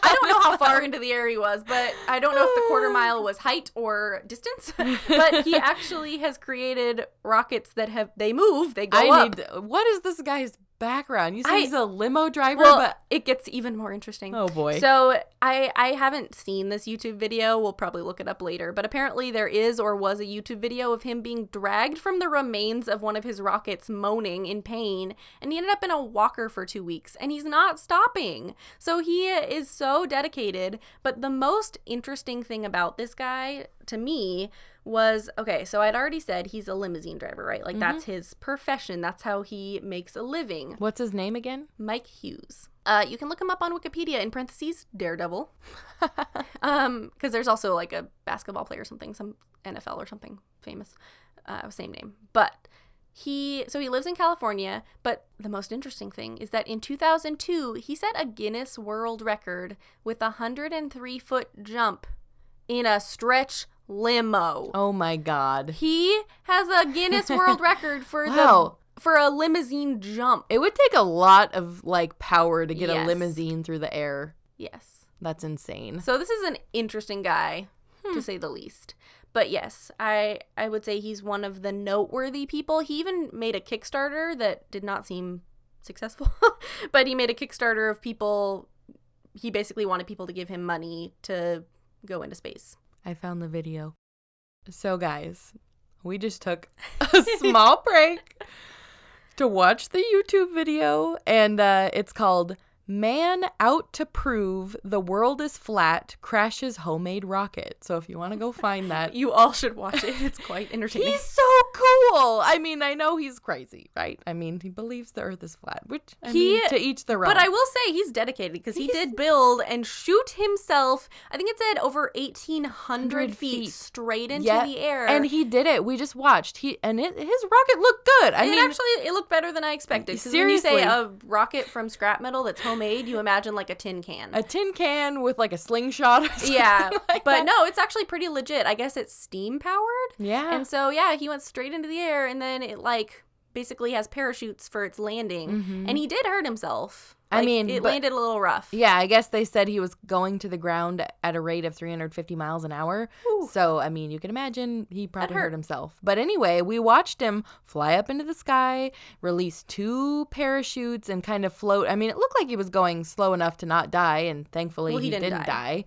[SPEAKER 2] I don't know how far into the air he was, but I don't know if the quarter mile was height or distance. but he actually has created rockets that have they move, they go
[SPEAKER 1] I
[SPEAKER 2] up.
[SPEAKER 1] need. What is this guy's background? You say
[SPEAKER 2] I-
[SPEAKER 1] he's a limo driver,
[SPEAKER 2] well,
[SPEAKER 1] but
[SPEAKER 2] it gets even more interesting.
[SPEAKER 1] oh boy.
[SPEAKER 2] So I I haven't seen this YouTube video. We'll probably look it up later. But apparently there is or was a YouTube video of him being dragged from the remains of one of his rockets, moaning in pain, and he ended up in a walker for two weeks, and he's not stopping. So he is so dedicated. But the most interesting thing about this guy to me was okay so i'd already said he's a limousine driver right like that's his profession that's how he makes a living
[SPEAKER 1] What's his name again?
[SPEAKER 2] Mike Hughes. Uh, you can look him up on Wikipedia in parentheses Daredevil, um, because there's also like a basketball player or something, some NFL or something famous, uh, same name. But he so he lives in California. But the most interesting thing is that in 2002 he set a Guinness World Record with a 103 foot jump in a stretch limo.
[SPEAKER 1] Oh my god.
[SPEAKER 2] He has a Guinness World Record for
[SPEAKER 1] Wow.
[SPEAKER 2] the for a limousine jump.
[SPEAKER 1] It would take a lot of like power to get a limousine through the air.
[SPEAKER 2] Yes.
[SPEAKER 1] That's insane.
[SPEAKER 2] So this is an interesting guy, to hmm. say the least. But yes, I I would say he's one of the noteworthy people. He even made a Kickstarter that did not seem successful, but he made a Kickstarter of people. He basically wanted people to give him money to go into space.
[SPEAKER 1] I found the video. So guys, we just took a small break to watch the YouTube video and uh, it's called Man Out to Prove the World is Flat Crashes Homemade Rocket. So if you want to go find that,
[SPEAKER 2] You all should watch it. It's quite entertaining.
[SPEAKER 1] He's so cool. I mean, I know he's crazy, right? I mean, he believes the earth is flat, which I
[SPEAKER 2] He-
[SPEAKER 1] mean, to each their own.
[SPEAKER 2] But I will say he's dedicated because he did build and shoot himself. I think it said over eighteen hundred feet,
[SPEAKER 1] feet.
[SPEAKER 2] straight into
[SPEAKER 1] Yeah,
[SPEAKER 2] the air.
[SPEAKER 1] and he did it. We just watched. He and it, his rocket looked good. I
[SPEAKER 2] it
[SPEAKER 1] mean,
[SPEAKER 2] actually it looked better than I expected. 'cause when you say a rocket from scrap metal that's homemade, you imagine like a tin can.
[SPEAKER 1] a tin can with like a slingshot. Or something
[SPEAKER 2] yeah,
[SPEAKER 1] like
[SPEAKER 2] but
[SPEAKER 1] that.
[SPEAKER 2] no, it's actually pretty legit. I guess it's steam powered.
[SPEAKER 1] Yeah.
[SPEAKER 2] And so yeah, he went straight into the air, and then it like basically has parachutes for its landing, mm-hmm. and he did hurt himself.
[SPEAKER 1] Mm-hmm. I mean,
[SPEAKER 2] it
[SPEAKER 1] but-
[SPEAKER 2] landed a little rough.
[SPEAKER 1] yeah, I guess they said he was going to the ground at a rate of 350 miles an hour.
[SPEAKER 2] Whew.
[SPEAKER 1] So, I mean, you can imagine he probably hurt.
[SPEAKER 2] hurt.
[SPEAKER 1] himself. But anyway, we watched him fly up into the sky, release two parachutes, and kind of float. I mean, it looked like he was going slow enough to not die, and thankfully
[SPEAKER 2] Well,
[SPEAKER 1] he,
[SPEAKER 2] he
[SPEAKER 1] didn't,
[SPEAKER 2] didn't
[SPEAKER 1] die.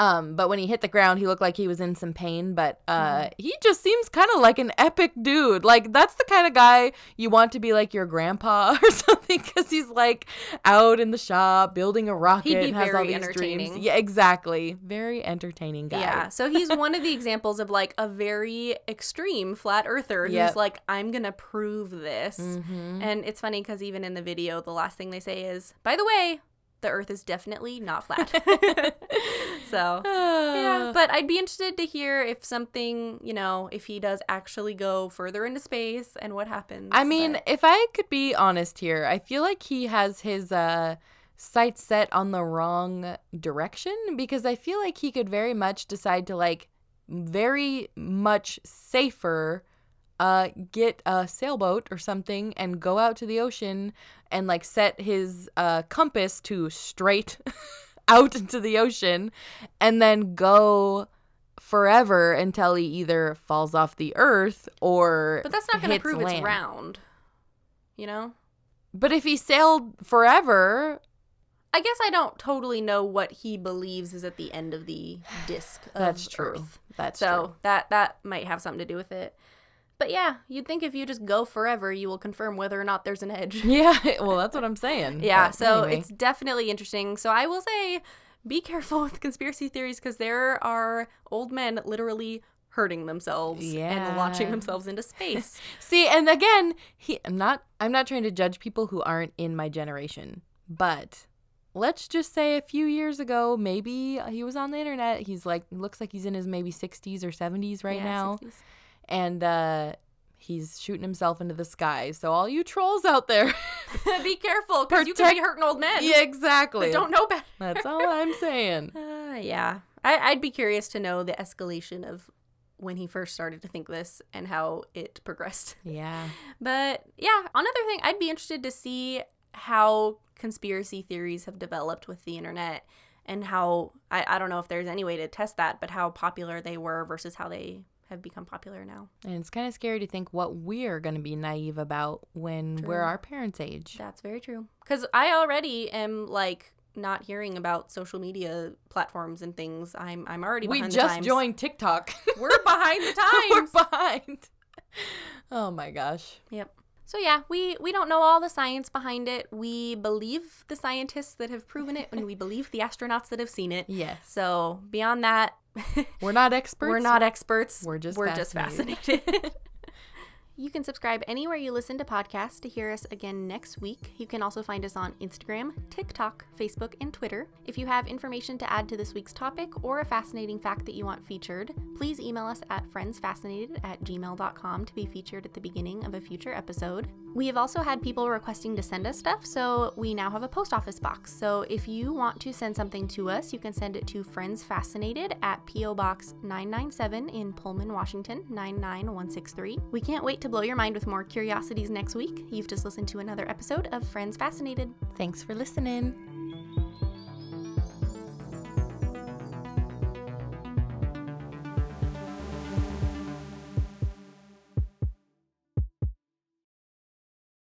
[SPEAKER 1] Um, but when he hit the ground, he looked like he was in some pain. But uh, he just seems kind of like an epic dude. Like that's the kind of guy you want to be like your grandpa or something, because he's like out in the shop building a rocket.
[SPEAKER 2] He'd be
[SPEAKER 1] and has all
[SPEAKER 2] very
[SPEAKER 1] these
[SPEAKER 2] entertaining.
[SPEAKER 1] Dreams. Yeah, exactly. Very entertaining guy.
[SPEAKER 2] Yeah, so he's one of the examples of like a very extreme flat earther
[SPEAKER 1] Yep.
[SPEAKER 2] who's like, I'm gonna prove this.
[SPEAKER 1] Mhm.
[SPEAKER 2] And it's funny because even in the video, the last thing they say is, by the way, the earth is definitely not flat. so, yeah, but I'd be interested to hear if something, you know, if he does actually go further into space and what happens.
[SPEAKER 1] I mean,
[SPEAKER 2] but-
[SPEAKER 1] if I could be honest here, I feel like he has his uh sights set on the wrong direction because I feel like he could very much decide to like very much safer uh get a sailboat or something and go out to the ocean and like set his uh compass to straight out into the ocean and then go forever until he either falls off the earth or
[SPEAKER 2] but that's not going to prove it's round. You know?
[SPEAKER 1] But if he sailed forever,
[SPEAKER 2] I guess I don't totally know what he believes is at the end of the disc. Of
[SPEAKER 1] that's true.
[SPEAKER 2] Earth.
[SPEAKER 1] That's
[SPEAKER 2] So
[SPEAKER 1] true.
[SPEAKER 2] that that might have something to do with it. But yeah, you'd think if you just go forever, you will confirm whether or not there's an edge.
[SPEAKER 1] Yeah, well, that's what I'm saying.
[SPEAKER 2] yeah,
[SPEAKER 1] But
[SPEAKER 2] so
[SPEAKER 1] anyway.
[SPEAKER 2] it's definitely interesting. So I will say, be careful with conspiracy theories because there are old men literally hurting themselves and launching themselves into space.
[SPEAKER 1] see, and again, he. I'm not. I'm not trying to judge people who aren't in my generation, but let's just say a few years ago, maybe he was on the internet. He's like, looks like he's in his maybe 60s or 70s right
[SPEAKER 2] Yeah,
[SPEAKER 1] now,
[SPEAKER 2] 60s.
[SPEAKER 1] And uh, he's shooting himself into the sky. So all you trolls out there,
[SPEAKER 2] be careful because you could be hurting old men
[SPEAKER 1] yeah, exactly.
[SPEAKER 2] don't know better.
[SPEAKER 1] That's all I'm saying.
[SPEAKER 2] Uh, yeah, I, I'd be curious to know the escalation of when he first started to think this and how it progressed.
[SPEAKER 1] Yeah.
[SPEAKER 2] But yeah, another thing, I'd be interested to see how conspiracy theories have developed with the internet and how I, I don't know if there's any way to test that, but how popular they were versus how they have become popular now.
[SPEAKER 1] And it's kind of scary to think what we're going to be naive about when we're our parents' age.
[SPEAKER 2] That's very true. Because I already am like not hearing about social media platforms and things. I'm I'm already
[SPEAKER 1] We just
[SPEAKER 2] times.
[SPEAKER 1] joined TikTok.
[SPEAKER 2] We're behind the
[SPEAKER 1] time.
[SPEAKER 2] we're
[SPEAKER 1] behind. Oh my gosh.
[SPEAKER 2] Yep. So yeah, we we don't know all the science behind it. We believe the scientists that have proven it, and we believe the astronauts that have seen it.
[SPEAKER 1] Yes.
[SPEAKER 2] So beyond that,
[SPEAKER 1] We're not experts.
[SPEAKER 2] we're not experts.
[SPEAKER 1] We're just
[SPEAKER 2] we're just
[SPEAKER 1] fascinated.
[SPEAKER 2] You can subscribe anywhere you listen to podcasts to hear us again next week. You can also find us on Instagram, TikTok, Facebook, and Twitter. If you have information to add to this week's topic or a fascinating fact that you want featured, please email us at friendsfascinated at gmail.com to be featured at the beginning of a future episode. We have also had people requesting to send us stuff, so we now have a post office box. So if you want to send something to us, you can send it to friendsfascinated at P.O. Box 997 in Pullman, Washington 99163. We can't wait to blow your mind with more curiosities next week. You've just listened to another episode of Friends Fascinated.
[SPEAKER 1] Thanks for listening.